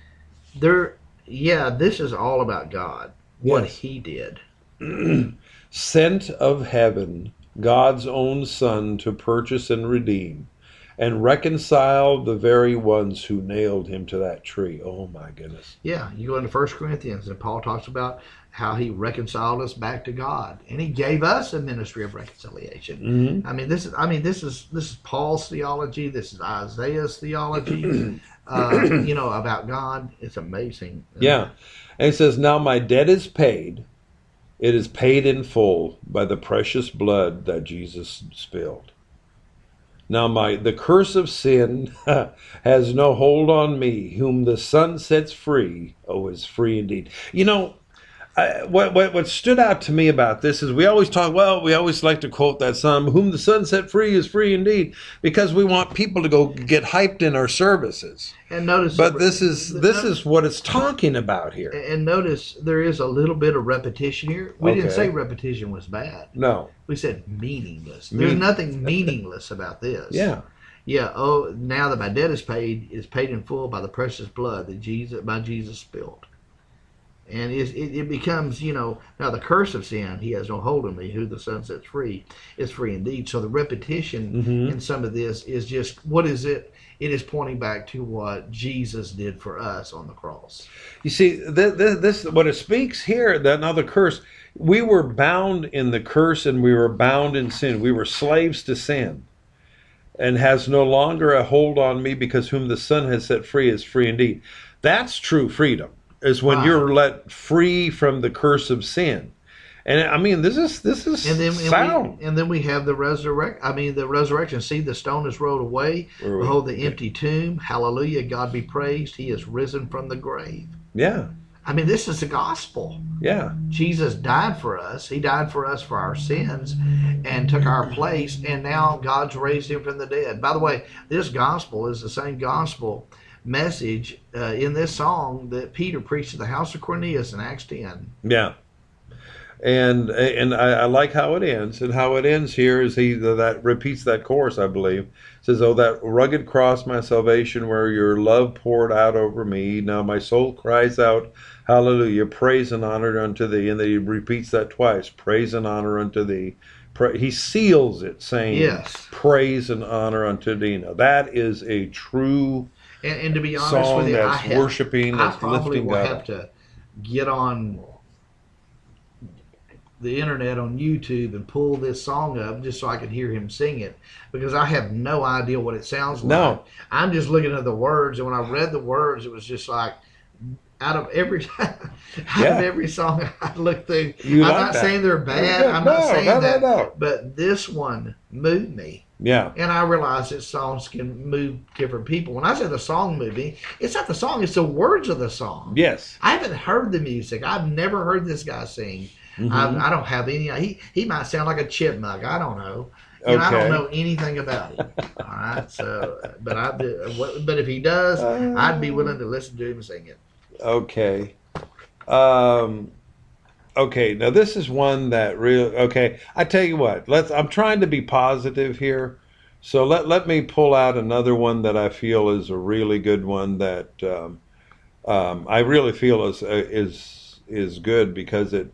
S3: there, yeah, this is all about God, what He did. (clears throat)
S2: sent of heaven, God's own Son to purchase and redeem, and reconcile the very ones who nailed him to that tree. Oh my goodness.
S3: Yeah, you go into First Corinthians, and Paul talks about how He reconciled us back to God, and He gave us a ministry of reconciliation.
S2: Mm-hmm.
S3: I mean, this is, I mean, this is this is Paul's theology. This is Isaiah's theology. (clears throat) uh, you know about God. It's amazing.
S2: Yeah. And it says, Now my debt is paid. It is paid in full by the precious blood that Jesus spilled. Now my the curse of sin (laughs) has no hold on me. Whom the Son sets free, oh, is free indeed. You know, I, what, what what stood out to me about this is we always talk. Well, we always like to quote that psalm, "Whom the Son set free is free indeed," because we want people to go get hyped in our services.
S3: And notice,
S2: But this is this is what it's talking about here.
S3: And notice there is a little bit of repetition here. We didn't say repetition was bad.
S2: No.
S3: We said meaningless. There's nothing meaningless about this.
S2: Yeah.
S3: Yeah. Oh, now that my debt is paid, is paid in full by the precious blood that Jesus by Jesus spilled. And it, it, becomes, you know, now the curse of sin, he has no hold on me. Who the Son sets free is free indeed. So the repetition
S2: Mhm.
S3: in some of this is just what is it? It is pointing back to what Jesus did for us on the cross.
S2: You see, th- th- this what it speaks here. That now the curse. We were bound in the curse, and we were bound in sin. We were slaves to sin, and has no longer a hold on me because whom the Son has set free is free indeed. That's true freedom. Is when
S3: Right.
S2: you're let free from the curse of sin. And I mean, this is this is
S3: And then and
S2: sound.
S3: we, and then we have the resurrect. I mean, the resurrection. See, the stone is rolled away.
S2: We-
S3: Behold, the empty tomb. Hallelujah! God be praised. He is risen from the grave.
S2: yeah,
S3: I mean, this is the gospel.
S2: yeah,
S3: Jesus died for us. He died for us for our sins and took our place. And now God's raised him from the dead. By the way, this gospel is the same gospel message uh, in this song that Peter preached to the house of Cornelius in Acts 10.
S2: yeah. And and I, I like how it ends. And how it ends here is he that repeats that chorus, I believe. says, "Oh, that rugged cross, my salvation, where your love poured out over me. Now my soul cries out, Hallelujah! Praise and honor unto thee." And then he repeats that twice: "Praise and honor unto thee." He seals it, saying,
S3: Yes.
S2: praise and honor unto thee." Now that is a true
S3: And, and to be honest
S2: song
S3: with you, I,
S2: that's
S3: have,
S2: worshiping,
S3: I
S2: that's
S3: probably
S2: lifting
S3: will
S2: God.
S3: have to get on the internet on YouTube and pull this song up just so I can hear him sing it because I have no idea what it sounds like.
S2: No.
S3: I'm just looking at the words, and when I read the words, it was just like out of every (laughs) out
S2: Yeah.
S3: of every song I looked through.
S2: You
S3: I'm
S2: like
S3: not
S2: that.
S3: saying they're bad. I'm
S2: no,
S3: not saying
S2: no,
S3: that.
S2: no, no.
S3: But this one moved me.
S2: Yeah.
S3: And I realize that songs can move different people. When I say the song moved me, it's not the song, it's the words of the song.
S2: Yes.
S3: I haven't heard the music. I've never heard this guy sing.
S2: Mhm.
S3: I, I don't have any. He he might sound like a chipmunk. I don't know. And I don't know anything about him. All right. So, but I do. But if he does, I'd be willing to listen to him sing it.
S2: Okay. Um, okay. Now this is one that real. Okay. I tell you what. Let's. I'm trying to be positive here. So let let me pull out another one that I feel is a really good one that um, um, I really feel is uh, is is good because it.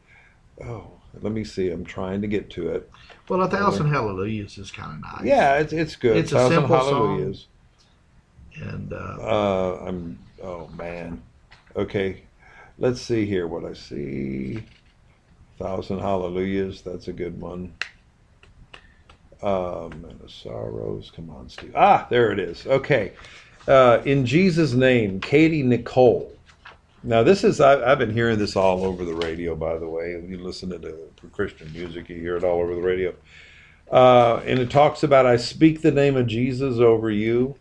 S2: Oh, let me see. I'm trying to get to it.
S3: Well, a thousand hallelujahs is kind of nice.
S2: Yeah, it's it's good.
S3: It's a
S2: Thousand
S3: simple song.
S2: hallelujahs.
S3: And uh,
S2: Uh, I'm. Oh man. Okay. Let's see here what I see. Thousand hallelujahs. That's a good one. Um, and the sorrows. Come on, Steve. Ah, there it is. Okay. Uh, in Jesus' name, Katie Nicole. Now, this is, I, I've been hearing this all over the radio, by the way. If you listen to the Christian music, you hear it all over the radio. Uh, and it talks about, I speak the name of Jesus over you.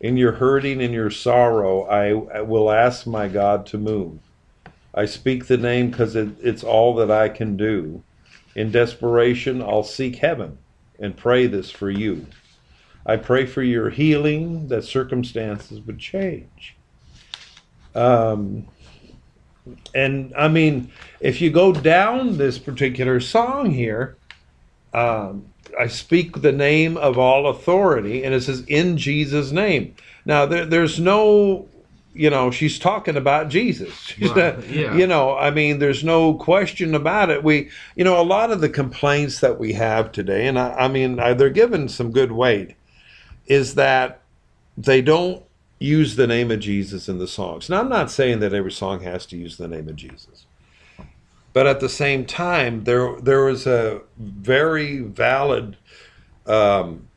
S2: In your hurting and your sorrow, I, I will ask my God to move. I speak the name because it, it's all that I can do. In desperation, I'll seek heaven and pray this for you. I pray for your healing, that circumstances would change. Um, and I mean, if you go down this particular song here, um, I speak the name of all authority, and it says in Jesus' name. Now, there, there's no, you know, she's talking about Jesus. (laughs)
S3: Right,
S2: not,
S3: yeah.
S2: you know, I mean, there's no question about it. We, you know, a lot of the complaints that we have today, and I, I mean, I, they're given some good weight, is that they don't use the name of Jesus in the songs. Now, I'm not saying that every song has to use the name of Jesus. But at the same time, there there was a very valid um,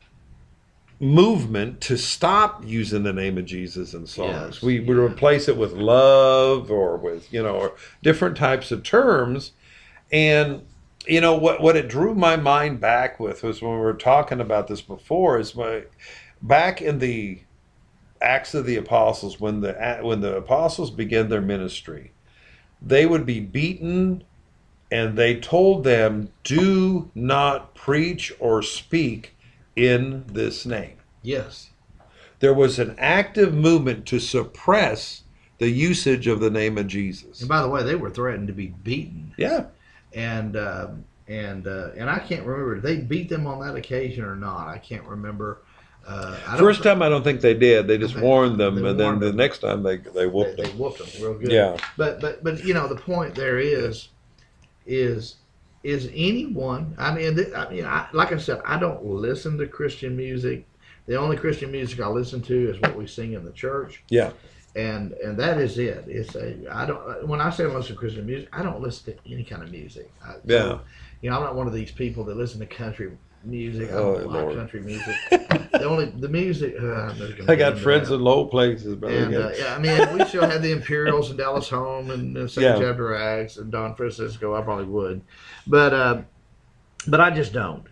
S2: movement to stop using the name of Jesus in songs.
S3: Yes,
S2: we would
S3: yeah.
S2: replace it with love or with you know or different types of terms, and you know what what it drew my mind back with was when we were talking about this before is my back in the Acts of the Apostles when the when the apostles began their ministry they would be beaten and they told them do not preach or speak in this name
S3: yes,
S2: there was an active movement to suppress the usage of the name of jesus
S3: and by the way, they were threatened to be beaten.
S2: yeah
S3: and um, and uh, and I can't remember. They beat them on that occasion or not? I can't remember. Uh,
S2: first time i don't think they did they just
S3: They-
S2: warned them and then the
S3: them.
S2: next time they they
S3: they,
S2: whooped
S3: they
S2: them They
S3: whooped them real good.
S2: yeah
S3: But but but you know the point there is is is anyone? I mean, th- I mean, I, like I said, I don't listen to Christian music. The only Christian music I listen to is what we sing in the church.
S2: Yeah.
S3: And and that is it. It's a I don't when I say I listen to Christian music, I don't listen to any kind of music. I,
S2: Yeah.
S3: you know, I'm not one of these people that listen to country music. I
S2: Oh,
S3: don't like
S2: Lord.
S3: country music. (laughs) the only the music. Uh, I'm not gonna
S2: i got friends in low places
S3: And uh, yeah, I mean, we still had the Imperials and Dallas Holm and uh, St.
S2: Yeah.
S3: Chapter Acts and Don Francisco. I probably would, but uh, but I just don't.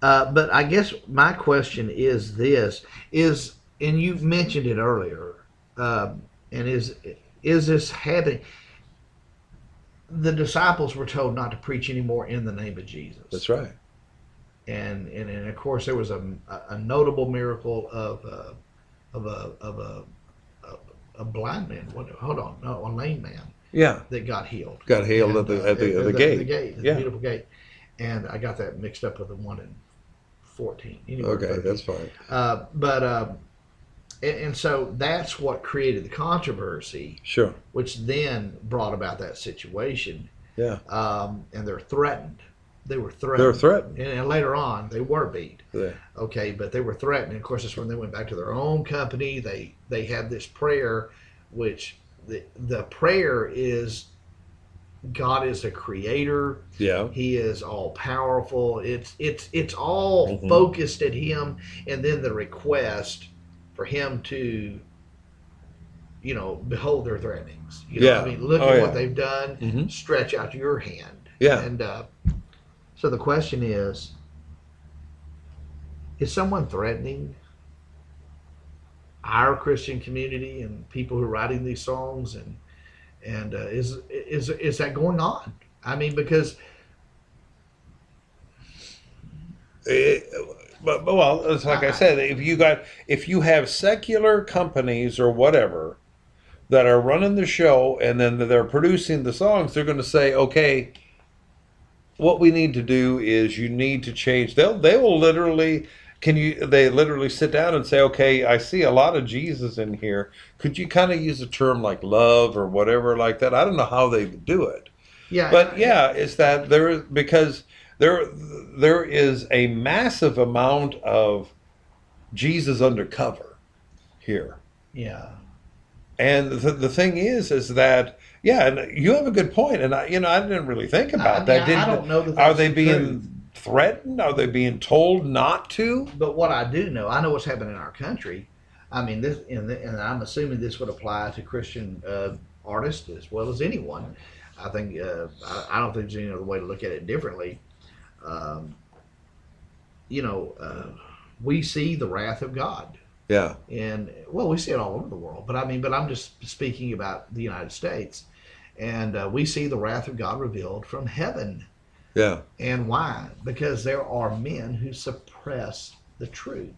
S3: Uh, but I guess my question is this: is and you mentioned it earlier, uh, and is is this having? The disciples were told not to preach anymore in the name of Jesus
S2: that's right
S3: and and, and of course there was a, a notable miracle of uh, of a of a, a a blind man. What, hold on, no, a lame man
S2: yeah
S3: that got healed.
S2: got healed
S3: And,
S2: at the
S3: uh,
S2: at the, at the,
S3: the,
S2: gate
S3: The gate, the
S2: Yeah.
S3: beautiful gate. And I got that mixed up with the one in fourteen. Anyway,
S2: okay that's fine
S3: uh, but uh, and, and so that's what created the controversy,
S2: sure
S3: which then brought about that situation.
S2: Yeah.
S3: Um, and they're threatened. They were threatened.
S2: they're threatened
S3: And, and later on, they were beat.
S2: Yeah.
S3: Okay, but they were threatened. And of course, that's when they went back to their own company. They they had this prayer, which the the prayer is God is a creator.
S2: Yeah.
S3: He is all powerful. It's it's it's all
S2: Mhm.
S3: focused at him, and then the request for him to, you know, behold their threatenings. You know,
S2: Yeah.
S3: I mean, look
S2: Oh,
S3: at
S2: yeah.
S3: what they've done.
S2: Mhm.
S3: Stretch out your hand.
S2: Yeah.
S3: And uh, so the question is: Is someone threatening our Christian community and people who are writing these songs and and uh, is is is that going on? I mean, because
S2: Eh, but, but well, it's like I said, if you got if you have secular companies or whatever that are running the show and then they're producing the songs, they're going to say, okay, what we need to do is you need to change. They'll they will literally can you they literally sit down and say, okay, I see a lot of Jesus in here. Could you kind of use a term like love or whatever like that? I don't know how they would do it.
S3: yeah,
S2: But yeah, it's that there because there there is a massive amount of Jesus undercover here.
S3: yeah,
S2: And the, the thing is, is that yeah, and you have a good point, and I, you know, I didn't really think about
S3: I,
S2: that.
S3: I don't know that
S2: are they being
S3: truth.
S2: threatened? Are they being told not to?
S3: But what I do know, I know what's happening in our country. I mean, this, and, the, and I'm assuming this would apply to Christian uh, artists as well as anyone. I think uh, I, I don't think there's any other way to look at it differently. Um, you know, uh, we see the wrath of God,
S2: Yeah,
S3: and well, we see it all over the world. But I mean, but I'm just speaking about the United States, and uh, we see the wrath of God revealed from heaven.
S2: yeah,
S3: And why? Because there are men who suppress the truth.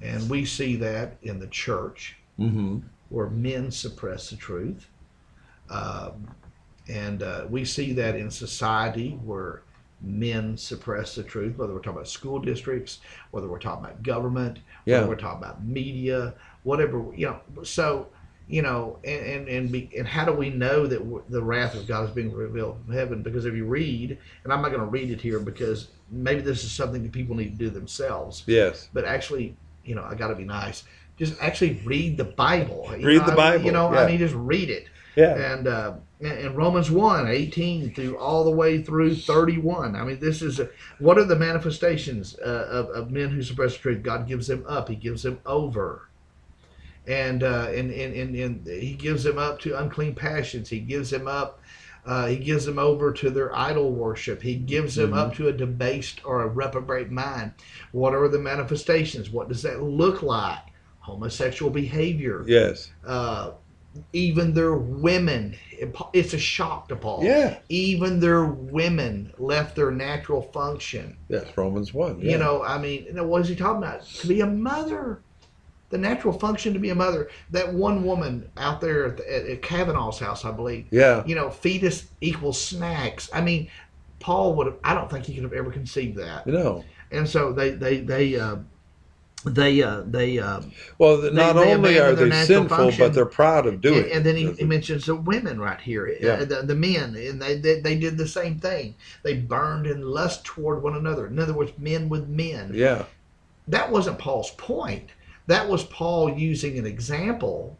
S3: And we see that in the church
S2: mm-hmm.
S3: where men suppress the truth. Um, and uh, we see that in society where men suppress the truth, whether we're talking about school districts, whether we're talking about government,
S2: Yeah.
S3: whether we're talking about media, whatever, you know. So, you know, and and and, be, and how do we know that the wrath of God is being revealed from heaven? Because if you read, and I'm not going to read it here because maybe this is something that people need to do themselves,
S2: yes,
S3: but actually, you know, I got to be nice. Just actually read the Bible. You
S2: Read
S3: know,
S2: the
S3: I-
S2: Bible,
S3: You know,
S2: yeah.
S3: I mean, just read it.
S2: yeah,
S3: And uh, in Romans 1, 18 through all the way through 31. I mean, this is a, what are the manifestations uh, of, of men who suppress the truth? God gives them up. He gives them over. And, uh, and, and, and, and he gives them up to unclean passions. He gives them up. Uh, he gives them over to their idol worship. He gives them up to a debased or a reprobate mind. What are the manifestations? What does that look like? Homosexual behavior
S2: yes,
S3: uh, even their women. It's a shock to Paul.
S2: yeah,
S3: Even their women left their natural function.
S2: yes. Romans one. Yeah.
S3: You know, I mean, what is he talking about? To be a mother. The natural function to be a mother. That one woman out there at, the, at Kavanaugh's house, I believe,
S2: yeah,
S3: you know, fetus equals snacks. I mean, Paul would have, I don't think he could have ever conceived that.
S2: you know.
S3: And so they, they, they, uh, they, uh, they, uh,
S2: Well, th- not
S3: they
S2: only are they sinful,
S3: function.
S2: but they're proud of doing
S3: and, and then he, he mentions the women right here,
S2: Yeah.
S3: uh, the, the men, and they, they they did the same thing. They burned in lust toward one another. In other words, men with men.
S2: Yeah,
S3: That wasn't Paul's point. That was Paul using an example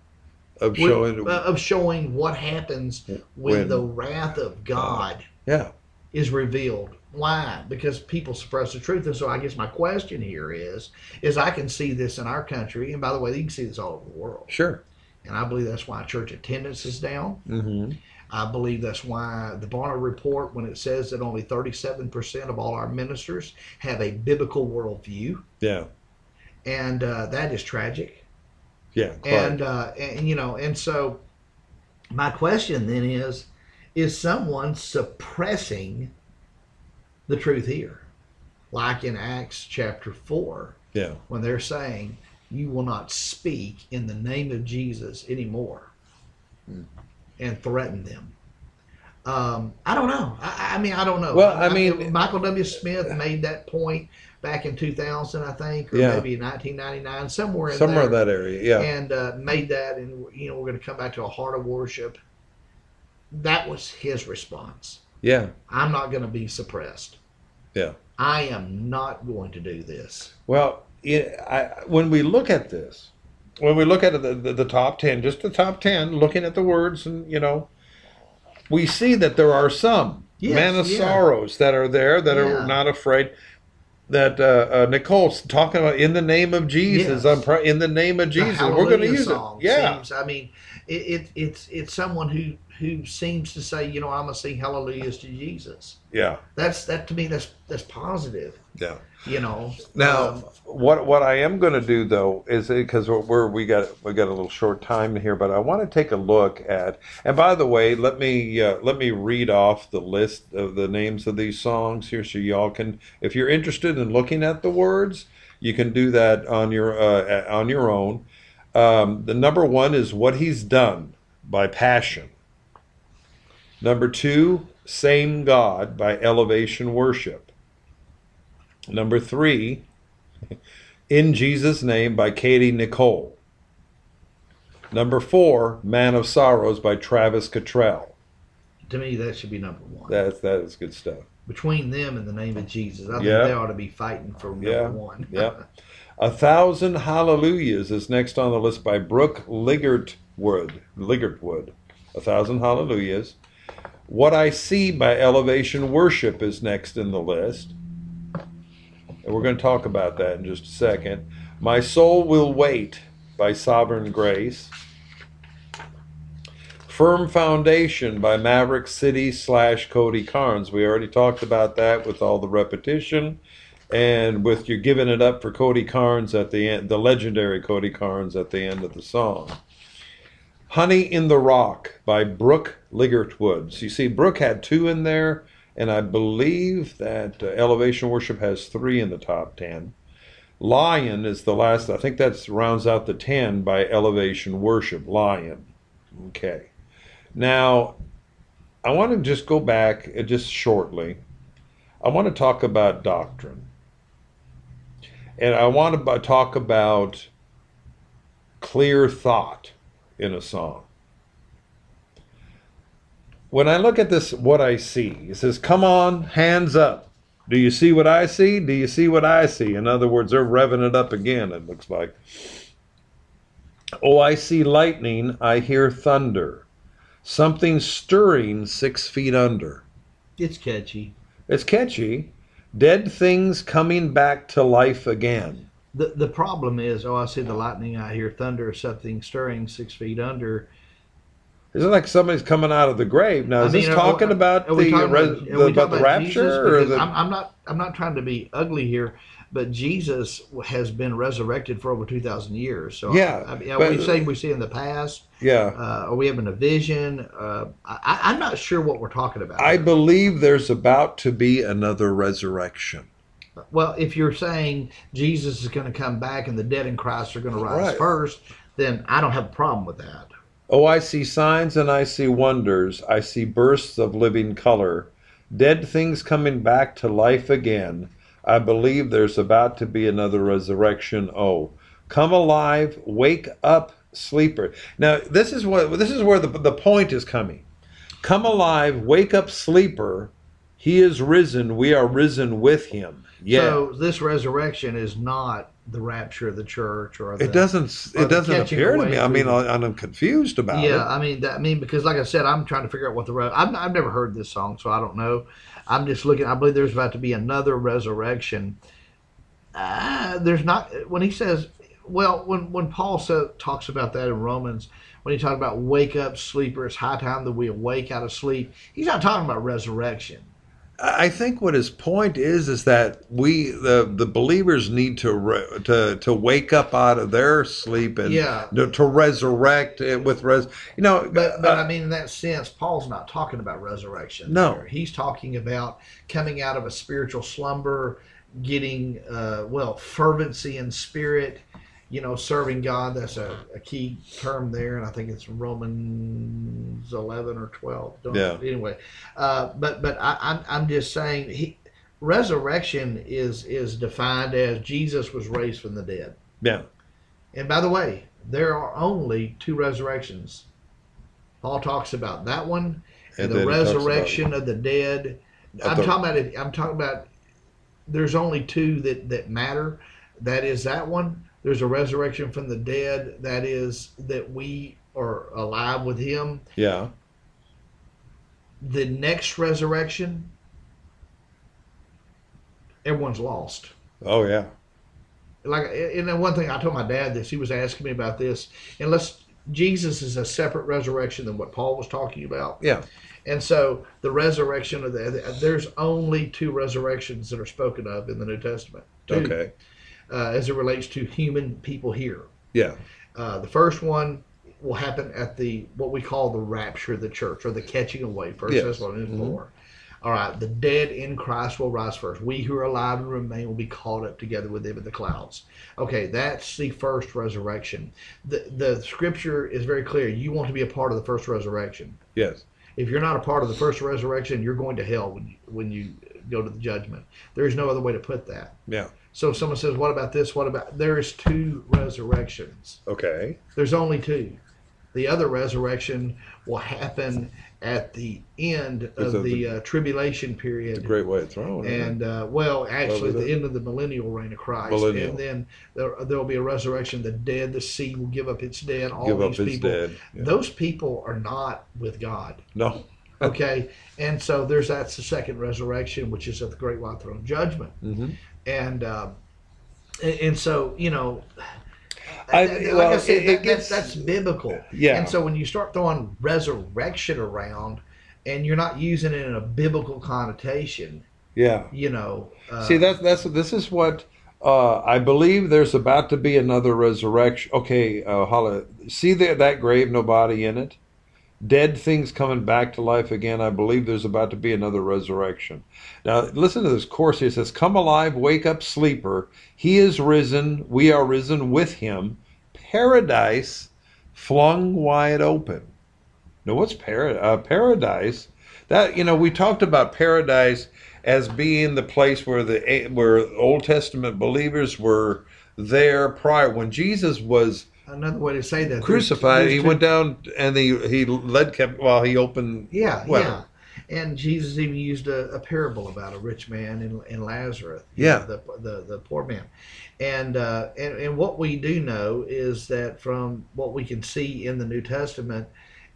S2: of
S3: with-
S2: showing.
S3: uh, of showing what happens when,
S2: When-
S3: the wrath of God
S2: yeah,
S3: is revealed. Why? Because people suppress the truth. And so I guess my question here is, is I can see this in our country, and by the way, you can see this all over the world.
S2: sure.
S3: And I believe that's why church attendance is down.
S2: Mm-hmm.
S3: I believe that's why the Barna report, when it says that only 37% of all our ministers have a biblical worldview,
S2: Yeah,
S3: and uh, that is tragic.
S2: yeah. Quite.
S3: And, uh, and, you know, and so my question then is is someone suppressing the truth here? Like in Acts chapter 4,
S2: yeah,
S3: when they're saying, You will not speak in the name of Jesus anymore
S2: Hmm.
S3: and threaten them. Um, I don't know. I, I mean, I don't know.
S2: Well, I mean-
S3: Michael W. Smith made that point back in 2000, I think, or
S2: Yeah.
S3: maybe in 1999, somewhere in
S2: somewhere
S3: there
S2: in that area. Yeah,
S3: and uh, made that, and you know, we're going to come back to a heart of worship. That was his response.
S2: Yeah.
S3: I'm not going to be suppressed.
S2: Yeah.
S3: I am not going to do this.
S2: Well, it, I, when we look at this, when we look at the, the, the top 10, just the top 10, looking at the words and, you know, we see that there are some
S3: Yes,
S2: men of
S3: yeah.
S2: sorrows that are there that
S3: Yeah.
S2: are not afraid. That uh, uh, Nicole's talking about in the name of Jesus.
S3: Yes.
S2: I'm pr- in the name of
S3: The
S2: Jesus. We're going to use
S3: song
S2: it. Yeah,
S3: seems- I mean, it, it it's it's someone who who seems to say, you know, I'm gonna sing hallelujahs to Jesus.
S2: yeah,
S3: That's that to me. That's that's positive.
S2: yeah.
S3: You know.
S2: Now,
S3: Um,
S2: what what I am going to do though is because we're, we're got we got a little short time here, but I want to take a look at. And by the way, let me uh, let me read off the list of the names of these songs here, so y'all can, if you're interested in looking at the words, you can do that on your uh, on your own. Um, the number one is "What He's Done" by Passion. Number two, "Same God" by Elevation Worship. Number three, In Jesus' Name by Katy Nichole. Number four, Man of Sorrows by Travis Cottrell.
S3: to me, that should be number one.
S2: That's that is good stuff.
S3: Between them and the name of Jesus, I think
S2: Yeah.
S3: they ought to be fighting for number
S2: Yeah.
S3: one.
S2: Yeah. A Thousand Hallelujahs is next on the list by Brooke Ligertwood. Ligertwood. A Thousand Hallelujahs. What I See by Elevation Worship is next in the list. And we're going to talk about that in just a second. My Soul Will Wait by Sovereign Grace. Firm Foundation by Maverick City slash Cody Carnes. We already talked about that with all the repetition and with you giving it up for Cody Carnes at the end, the legendary Cody Carnes at the end of the song. Honey in the Rock by Brooke Ligertwood. You see, Brooke had two in there, and I believe that uh, Elevation Worship has three in the top ten. Lion is the last. I think that rounds out the ten by Elevation Worship. Lion. Okay. Now, I want to just go back uh, just shortly. I want to talk about doctrine. And I want to b- talk about clear thought in a song. When I look at this, what I see, it says, Come on, hands up. Do you see what I see? Do you see what I see? In other words, they're revving it up again, it looks like. Oh, I see lightning, I hear thunder. Something stirring six feet under.
S3: It's catchy.
S2: It's catchy. Dead things coming back to life again.
S3: The the problem is, oh, I see the lightning, I hear thunder, or something stirring six feet under.
S2: Is it like somebody's coming out of the grave? Now, is
S3: I mean,
S2: this
S3: are-
S2: talking about
S3: are
S2: the,
S3: talking
S2: res-
S3: about-
S2: the,
S3: we
S2: about the rapture or the?
S3: I'm, I'm not. I'm not trying to be ugly here, but Jesus has been resurrected for over two thousand years. So
S2: Yeah,
S3: I, I mean, are
S2: but-
S3: we saying we see in the past?
S2: yeah,
S3: Uh, are we having a vision? Uh, I, I'm not sure what we're talking about.
S2: I
S3: here.
S2: believe there's about to be another resurrection.
S3: Well, if you're saying Jesus is going to come back and the dead in Christ are going to rise
S2: Right.
S3: first, then I don't have a problem with that.
S2: Oh, I see signs and I see wonders. I see bursts of living color. Dead things coming back to life again. I believe there's about to be another resurrection. Oh, come alive, wake up, sleeper. Now, this is what this is where the the point is coming. Come alive, wake up, sleeper. He is risen. We are risen with him. Yeah.
S3: So this resurrection is not the rapture of the church or the,
S2: it doesn't. It doesn't appear to me. I mean, I- I'm confused about it.
S3: Yeah, I mean, that, I mean, because like I said, I'm trying to figure out what the re- I've, I've never heard this song, so I don't know. I'm just looking. I believe there's about to be another resurrection. Uh, there's not when he says, well, when when Paul sa talks about that in Romans, when he talks about wake up, sleeper, it's high time that we awake out of sleep. He's not talking about resurrection.
S2: I think what his point is is that we the the believers need to re, to to wake up out of their sleep and
S3: Yeah.
S2: to, to resurrect with res. You know,
S3: But but
S2: uh,
S3: I mean, in that sense, Paul's not talking about resurrection.
S2: No.
S3: there. he's talking about coming out of a spiritual slumber, getting uh, well fervency in spirit. You know, serving God. That's a, a key term there, and I think it's Romans eleven or twelve. Don't,
S2: Yeah.
S3: Anyway, uh, but but I, I'm I'm just saying he. Resurrection is is defined as Jesus was raised from the dead.
S2: yeah,
S3: And by the way, there are only two resurrections. Paul talks about that one and,
S2: And
S3: the
S2: then he talks about-
S3: resurrection of the dead.
S2: Of
S3: I'm
S2: the-
S3: talking about it. I'm talking about. There's only two that that matter. That is that one. There's a resurrection from the dead. That is that we are alive with Him.
S2: yeah,
S3: the next resurrection, everyone's lost.
S2: Oh yeah.
S3: Like, and then one thing I told my dad this, he was asking me about this. Unless Jesus is a separate resurrection than what Paul was talking about.
S2: Yeah.
S3: And so the resurrection of the, there's only two resurrections that are spoken of in the New Testament. Two,
S2: Okay.
S3: Uh, as it relates to human people here.
S2: Yeah.
S3: Uh, the first one will happen at the what we call the rapture of the church or the catching away. First
S2: Yes.
S3: Thessalonians
S2: Mhm.
S3: four. All right, the dead in Christ will rise first. We who are alive and remain will be caught up together with them in the clouds. Okay, that's the first resurrection. The the scripture is very clear. You want to be a part of the first resurrection.
S2: Yes.
S3: If you're not a part of the first resurrection, you're going to hell when you, when you go to the judgment. There's no other way to put that.
S2: Yeah.
S3: So if someone says, "What about this? What about?" There is two resurrections.
S2: Okay.
S3: There's only two. The other resurrection will happen at the end of the
S2: the-
S3: uh, tribulation period.
S2: great white throne.
S3: And uh, well, actually, the end of the millennial reign of Christ,
S2: Millennial.
S3: and then there there will be a resurrection. The dead, the sea will give up its dead. All
S2: Give up
S3: these people,
S2: dead. Yeah.
S3: those people are not with God.
S2: No.
S3: Okay, and so there's that's the second resurrection, which is at the great white throne judgment,
S2: Mm-hmm.
S3: And uh, and, so you know.
S2: I-
S3: like
S2: well,
S3: I said, that,
S2: gets-
S3: that's, that's biblical.
S2: Yeah.
S3: And so when you start throwing resurrection around, and you're not using it in a biblical connotation,
S2: Yeah.
S3: you know. Uh,
S2: See, that's that's this is what uh, I believe. There's about to be another resurrection. Okay, uh, holla. See that that grave, no body in it. Dead things coming back to life again. I believe there's about to be another resurrection. Now, listen to this course. It says, "Come alive, wake up, sleeper. He is risen. We are risen with him. Paradise flung wide open." Now, what's para- uh, paradise? That you know, we talked about paradise as being the place where the where Old Testament believers were there prior when Jesus was
S3: another way to say that.
S2: crucified.
S3: there's
S2: He
S3: two-
S2: went down and he he led kept while he opened.
S3: Yeah,
S2: well,
S3: yeah. And Jesus even used a, a parable about a rich man and, and Lazarus.
S2: Yeah.
S3: know, the, the the poor man. And, uh, and and what we do know is that from what we can see in the New Testament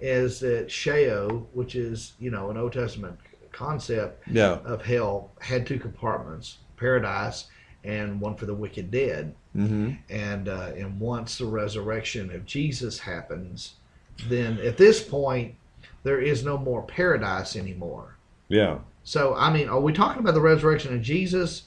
S3: is that Sheol, which is you know an Old Testament concept
S2: Yeah.
S3: of hell, had two compartments: paradise and one for the wicked dead.
S2: Hmm
S3: And uh, and once the resurrection of Jesus happens, then at this point there is no more paradise anymore.
S2: Yeah.
S3: So I mean, are we talking about the resurrection of Jesus?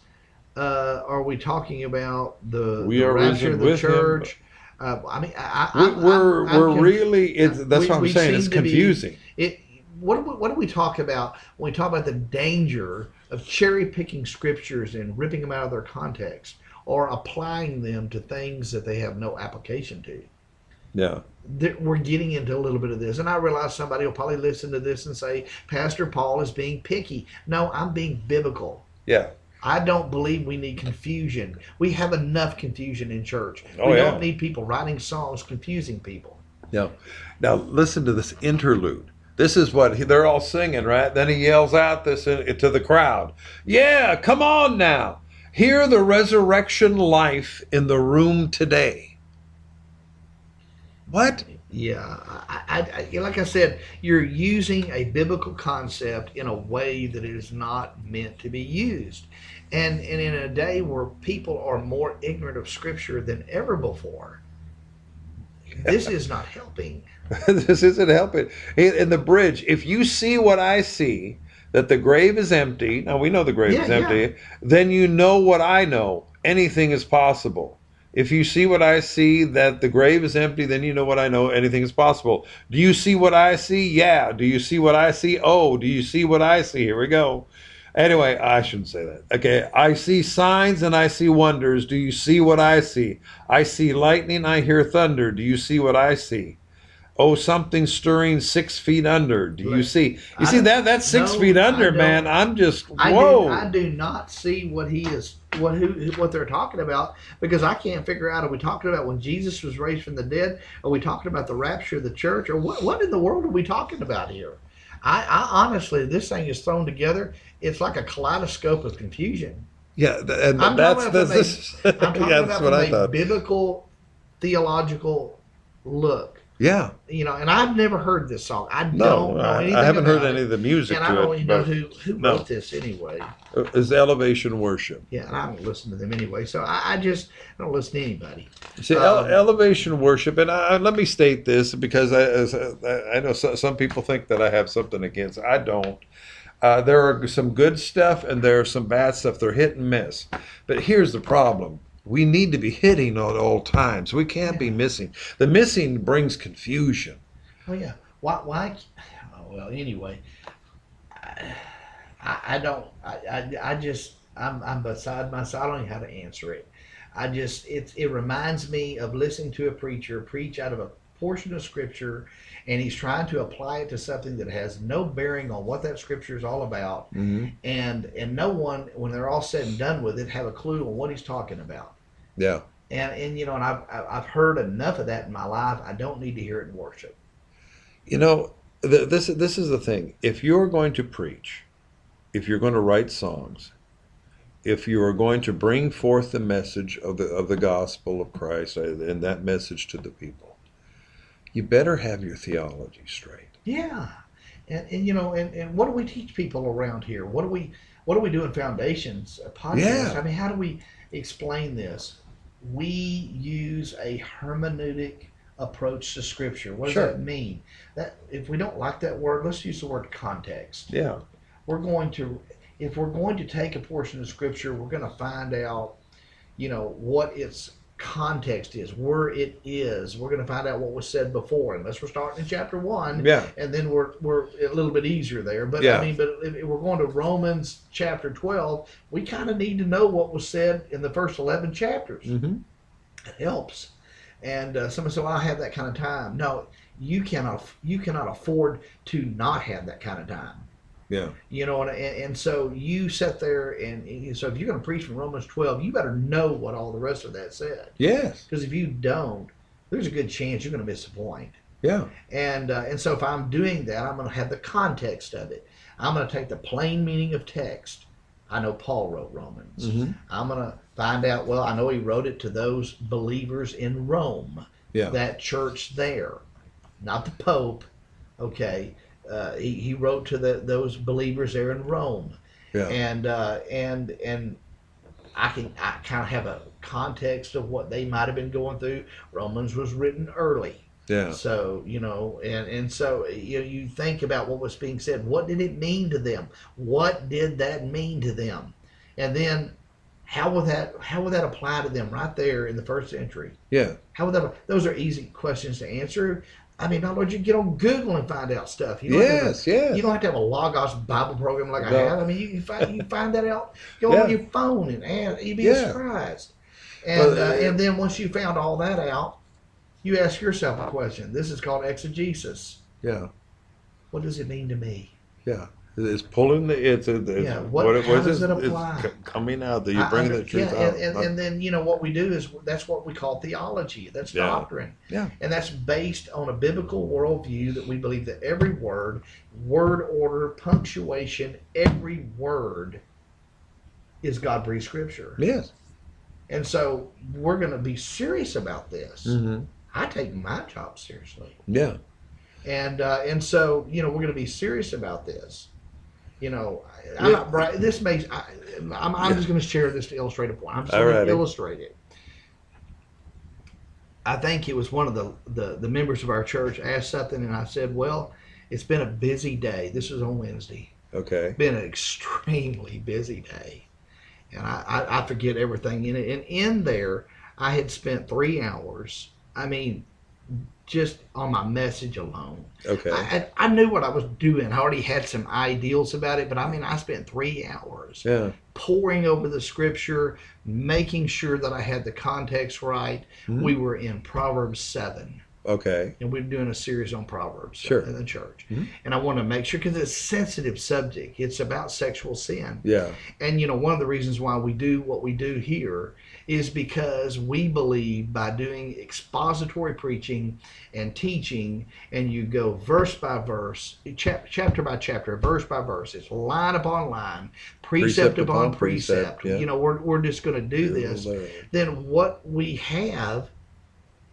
S3: Uh, are we talking about the,
S2: We
S3: the
S2: are
S3: rapture of the church? Uh, I mean, I, I,
S2: we're
S3: I'm
S2: we're really it's that's
S3: we-
S2: what I'm saying. It's
S3: to be-
S2: confusing.
S3: it. What do, we, what do we talk about when we talk about the danger of cherry picking scriptures and ripping them out of their context or applying them to things that they have no application to?
S2: Yeah.
S3: That we're getting into a little bit of this, and I realize somebody will probably listen to this and say, "Pastor Paul is being picky." No, I'm being biblical.
S2: Yeah.
S3: I don't believe we need confusion. We have enough confusion in church.
S2: Oh,
S3: we
S2: yeah.
S3: don't need people writing songs confusing people.
S2: Yeah. Now listen to this interlude. This is what he, they're all singing, right? Then he yells out this in, to the crowd. Yeah, come on now. Hear the resurrection life in the room today. What?
S3: Yeah, I, I, like I said, you're using a biblical concept in a way that it is not meant to be used, and and in a day where people are more ignorant of Scripture than ever before, this is not helping. (laughs)
S2: this isn't helping. In, in the bridge, if you see what I see, that the grave is empty. Now we know the grave
S3: Yeah,
S2: is empty. Then you know what I know. Anything is possible. If you see what I see, that the grave is empty, then you know what I know. Anything is possible. Do you see what I see? Yeah. Do you see what I see? Oh, do you see what I see? Here we go. Anyway, I shouldn't say that. Okay, I see signs and I see wonders. Do you see what I see? I see lightning, I hear thunder. Do you see what I see? Oh, something stirring six feet under. Do you see? You
S3: I
S2: see that? That's six
S3: no,
S2: feet under, man. I'm just
S3: I
S2: whoa.
S3: do, I do not see what he is, what who, what they're talking about because I can't figure out. Are we talking about when Jesus was raised from the dead? Are we talking about the rapture of the church, or what? What in the world are we talking about here? I, I honestly, this thing is thrown together. It's like a kaleidoscope of confusion.
S2: yeah, and
S3: I'm
S2: that's
S3: talking about
S2: that's,
S3: from
S2: this,
S3: I'm talking
S2: that's
S3: about (laughs)
S2: what I
S3: a
S2: thought.
S3: biblical, theological look.
S2: Yeah.
S3: You know, and I've never heard this song. I
S2: No,
S3: don't know
S2: I, I haven't heard
S3: about
S2: any of the music
S3: And I don't
S2: it.
S3: even know who, who
S2: no.
S3: wrote this anyway.
S2: it's elevation worship.
S3: Yeah, and I don't listen to them anyway. So I, I just I don't listen to anybody.
S2: See,
S3: Um,
S2: elevation worship, and I, let me state this because I, as, I know so, some people think that I have something against. I don't. Uh, there are some good stuff and there are some bad stuff. They're hit and miss. But here's the problem: we need to be hitting at all times. We can't be missing. The missing brings confusion.
S3: Oh yeah. Why? Why? Oh, well, anyway, I, I I don't. I, I, I just I'm I'm beside myself. I don't know how to answer it. I just it it reminds me of listening to a preacher preach out of a portion of scripture, and he's trying to apply it to something that has no bearing on what that scripture is all about,
S2: Mm-hmm.
S3: and and no one when they're all said and done with it have a clue on what he's talking about.
S2: Yeah.
S3: And and you know, and I've I've heard enough of that in my life. I don't need to hear it in worship.
S2: You know, th- this this is the thing. If you're going to preach, if you're going to write songs, if you are going to bring forth the message of the of the gospel of Christ uh, and that message to the people, you better have your theology straight.
S3: Yeah, and, and you know, and, and what do we teach people around here? What do we what do we do in foundations uh, podcast?
S2: Yeah.
S3: I mean, how do we explain this? We use a hermeneutic approach to scripture. What does
S2: Sure.
S3: that mean? That if we don't like that word, let's use the word context.
S2: Yeah.
S3: We're going to if we're going to take a portion of scripture, we're going to find out, you know, what its context is, where it is. We're going to find out what was said before, unless we're starting in chapter one
S2: Yeah.
S3: and then we're we're a little bit easier there. But
S2: Yeah.
S3: I mean, but if we're going to Romans chapter twelve, we kind of need to know what was said in the first eleven chapters.
S2: Mm-hmm.
S3: It helps. And uh, someone said, well, "I have that kind of time." No, you cannot. You cannot afford to not have that kind of time.
S2: Yeah.
S3: You know, and, and, so you sit there and, and so if you're going to preach from Romans twelve, you better know what all the rest of that said.
S2: Yes.
S3: Because if you don't, there's a good chance you're going to miss the point.
S2: Yeah.
S3: And uh, and so if I'm doing that, I'm going to have the context of it. I'm going to take the plain meaning of text. I know Paul wrote Romans.
S2: Mm-hmm.
S3: I'm going to find out. Well, I know he wrote it to those believers in Rome,
S2: Yeah.
S3: that church there, not the Pope. Okay, uh, he, he wrote to the those believers there in Rome,
S2: Yeah.
S3: and uh, and and I can I kind of have a context of what they might have been going through. Romans was written early.
S2: Yeah.
S3: So you know, and and so you know, you think about what was being said. What did it mean to them? What did that mean to them? And then, how would that how would that apply to them right there in the first century?
S2: Yeah.
S3: How would that? Those are easy questions to answer. I mean, not only you get on Google and find out stuff. You don't have to
S2: Yes. Yes.
S3: you don't have to have a Logos Bible program like I have. I mean, you can find you find that out. Go
S2: Yeah.
S3: on your phone and ask. You'd be
S2: Yeah.
S3: surprised. And
S2: Well,
S3: uh,
S2: uh,
S3: and then once you found all that out, you ask yourself a question. This is called exegesis.
S2: Yeah.
S3: What does it mean to me?
S2: Yeah. It's pulling the. It's, it's
S3: Yeah, what-
S2: what,
S3: how
S2: what
S3: does
S2: is
S3: it apply?
S2: It's c- coming out that you
S3: I
S2: bring
S3: under-
S2: the truth
S3: yeah,
S2: out.
S3: and, and, and then you know what we do is that's what we call theology. That's
S2: Yeah.
S3: doctrine.
S2: Yeah.
S3: And that's based on a biblical worldview that we believe that every word, word order, punctuation, every word is God breathed scripture.
S2: yes.
S3: And so we're going to be serious about this.
S2: Mm-hmm.
S3: I take my job seriously.
S2: Yeah.
S3: And uh, and so you know we're going to be serious about this. You know, I'm
S2: Yeah.
S3: not bright. This makes I, I'm, I'm
S2: Yeah.
S3: just going to share this to illustrate a point. I'm just going to illustrate it. I think it was one of the, the the members of our church asked something, and I said, "Well, it's been a busy day. This was on Wednesday.
S2: Okay.
S3: Been an extremely busy day, and I, I, I forget everything in it. And in there, I had spent three hours. I mean, just on my message alone.
S2: Okay.
S3: I, I, knew what I was doing. I already had some ideals about it, but I mean, I spent three hours
S2: yeah.
S3: poring over the scripture, making sure that I had the context right.
S2: Mhm.
S3: We were in Proverbs 7,
S2: Okay.
S3: and we we're doing a series on Proverbs
S2: Sure.
S3: in the church.
S2: Mhm.
S3: And I want to make sure, because it's a sensitive subject, it's about sexual sin.
S2: Yeah.
S3: And you know, one of the reasons why we do what we do here is because we believe by doing expository preaching and teaching, and you go verse by verse, chap- chapter by chapter, verse by verse, it's line upon line, precept,
S2: Precept
S3: upon,
S2: upon
S3: precept.
S2: precept, yeah.
S3: You know, we're, we're just going to do this. Then what we have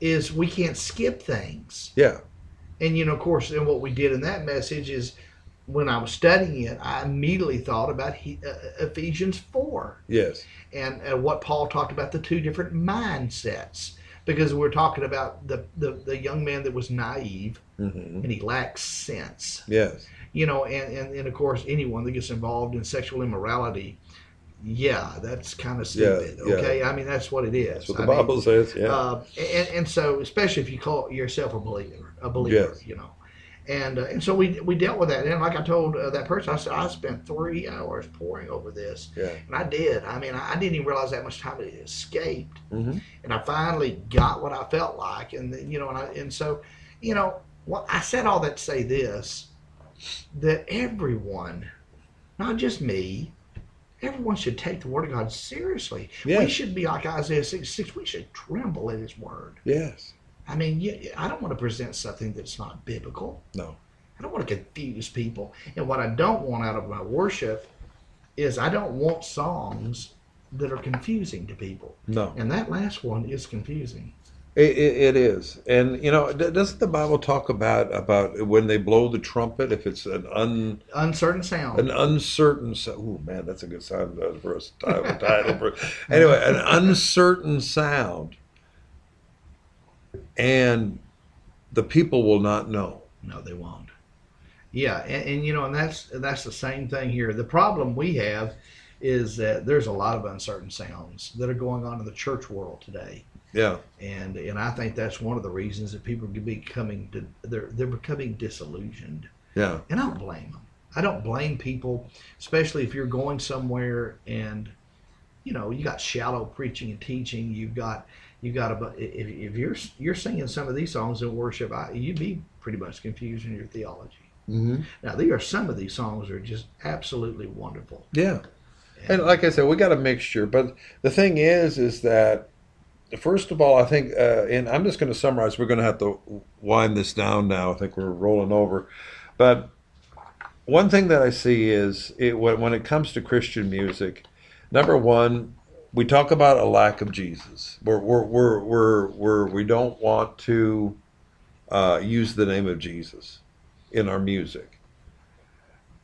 S3: is we can't skip things.
S2: Yeah.
S3: And you know, of course, and what we did in that message is when I was studying it, I immediately thought about he, uh, Ephesians 4
S2: Yes.
S3: and uh, what Paul talked about the two different mindsets. Because we're talking about the, the, the young man that was naive
S2: hmm
S3: and he lacks sense.
S2: Yes.
S3: You know, and, and, and of course, anyone that gets involved in sexual immorality, yeah, that's kind of stupid.
S2: yeah.
S3: Okay, I mean that's what it is.
S2: That's what the
S3: I mean,
S2: Bible says. Yeah.
S3: uh, and, and so, especially if you call yourself a believer, a believer,
S2: Yes.
S3: you know, and uh, and so we we dealt with that. And like I told uh, that person, I said I spent three hours poring over this,
S2: yeah.
S3: and I did. I mean, I, I didn't even realize that much time had escaped,
S2: hmm
S3: and I finally got what I felt like, and then, you know, and I, and so, you know, well, I said all that to say this, that everyone, not just me. Everyone should take the Word of God seriously.
S2: Yeah.
S3: We should be like Isaiah 66. We should tremble at His Word.
S2: Yes.
S3: I mean, you, I don't want to present something that's not biblical.
S2: No.
S3: I don't want to confuse people. And what I don't want out of my worship is I don't want songs that are confusing to people.
S2: No.
S3: And that last one is confusing.
S2: It, it, it is, and you know, doesn't the Bible talk about about when they blow the trumpet? If it's an un
S3: Uncertain sound.
S2: an uncertain sound. Oh man, that's a good sound uh, for a title. title for, anyway, an uncertain sound, and the people will not know.
S3: No, they won't. Yeah, and, and you know, and that's that's the same thing here. The problem we have is that there's a lot of uncertain sounds that are going on in the church world today.
S2: Yeah,
S3: and and I think that's one of the reasons that people are becoming they're they're becoming disillusioned,
S2: yeah,
S3: and I don't blame them. I don't blame people, especially if you're going somewhere and you know you got shallow preaching and teaching. You've got you got a if, if you're you're singing some of these songs in worship, I, you'd be pretty much confused in your theology.
S2: mm-hmm.
S3: Now there are some of these songs are just absolutely wonderful.
S2: yeah. And like I said, we got a mixture. But the thing is, is that first of all, I think, uh, and I'm just going to summarize. We're going to have to wind this down now. I think we're rolling over. But one thing that I see is it, when when it comes to Christian music, number one, we talk about a lack of Jesus. We're, we're, we're, we're, we're, we don't want to uh, use the name of Jesus in our music.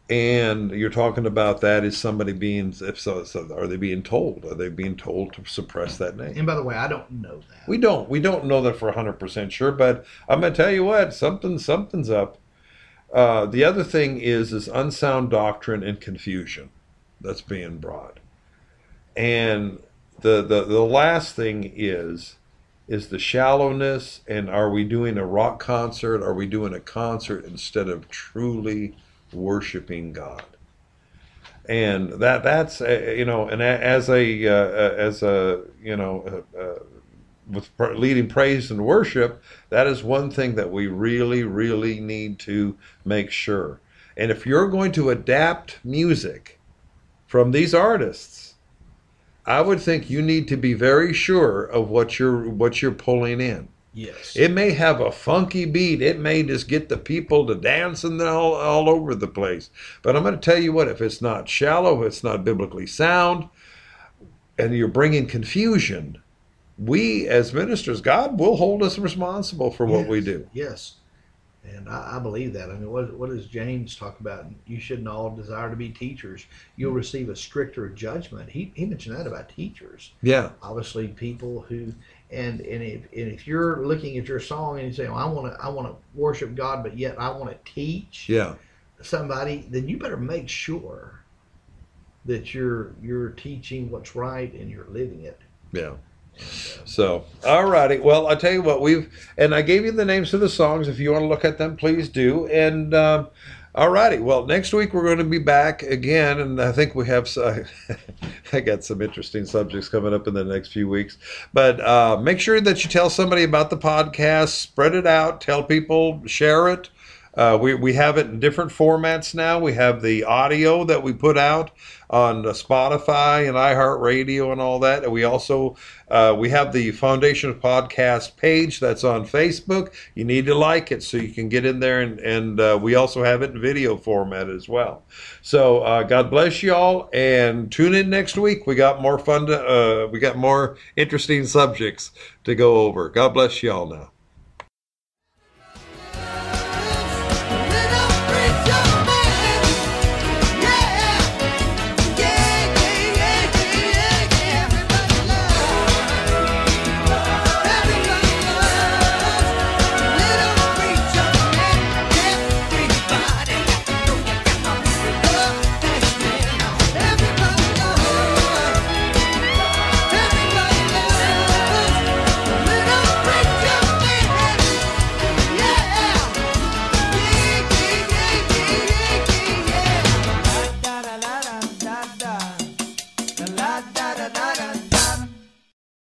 S2: And you're talking about that is somebody being, if so, so, are they being told? Are they being told to suppress that name?
S3: And by the way, I don't know that.
S2: We don't. We don't know that for 100% sure, but I'm going to tell you what, something something's up. Uh, the other thing is is unsound doctrine and confusion that's being brought. And the, the the last thing is is the shallowness and are we doing a rock concert? Are we doing a concert instead of truly worshiping God? And that that's uh, you know, and as a uh, as a you know uh, uh, with leading praise and worship, that is one thing that we really, really need to make sure. And if you're going to adapt music from these artists, I would think you need to be very sure of what you're what you're pulling in.
S3: Yes.
S2: It may have a funky beat. It may just get the people to dancing all, all over the place. But I'm going to tell you what, if it's not shallow, if it's not biblically sound, and you're bringing confusion, we as ministers, God will hold us responsible for what we do.
S3: Yes. And I, I believe that. I mean, what, what does James talk about? You shouldn't all desire to be teachers. You'll hmm. receive a stricter judgment. He, he mentioned that about teachers.
S2: Yeah.
S3: Obviously, people who and and if and if you're looking at your song and you say, well, I want to I want to worship God, but yet I want to teach
S2: Yeah.
S3: somebody, then you better make sure that you're you're teaching what's right and you're living it.
S2: Yeah. So, all righty. Well, I tell you what, we've and I gave you the names of the songs. If you want to look at them, please do. And um, all righty. Well, next week we're going to be back again, and I think we have. (laughs) I got some interesting subjects coming up in the next few weeks. But uh, make sure that you tell somebody about the podcast, spread it out, tell people, share it. Uh, we, we have it in different formats now. We have the audio that we put out on Spotify and iHeartRadio and all that. And we also uh, we have the Foundation Podcast page that's on Facebook. You need to like it so you can get in there, and, and uh, we also have it in video format as well. So uh, God bless you all, and tune in next week. We got more fun. To, uh, we got more interesting subjects to go over. God bless you all now.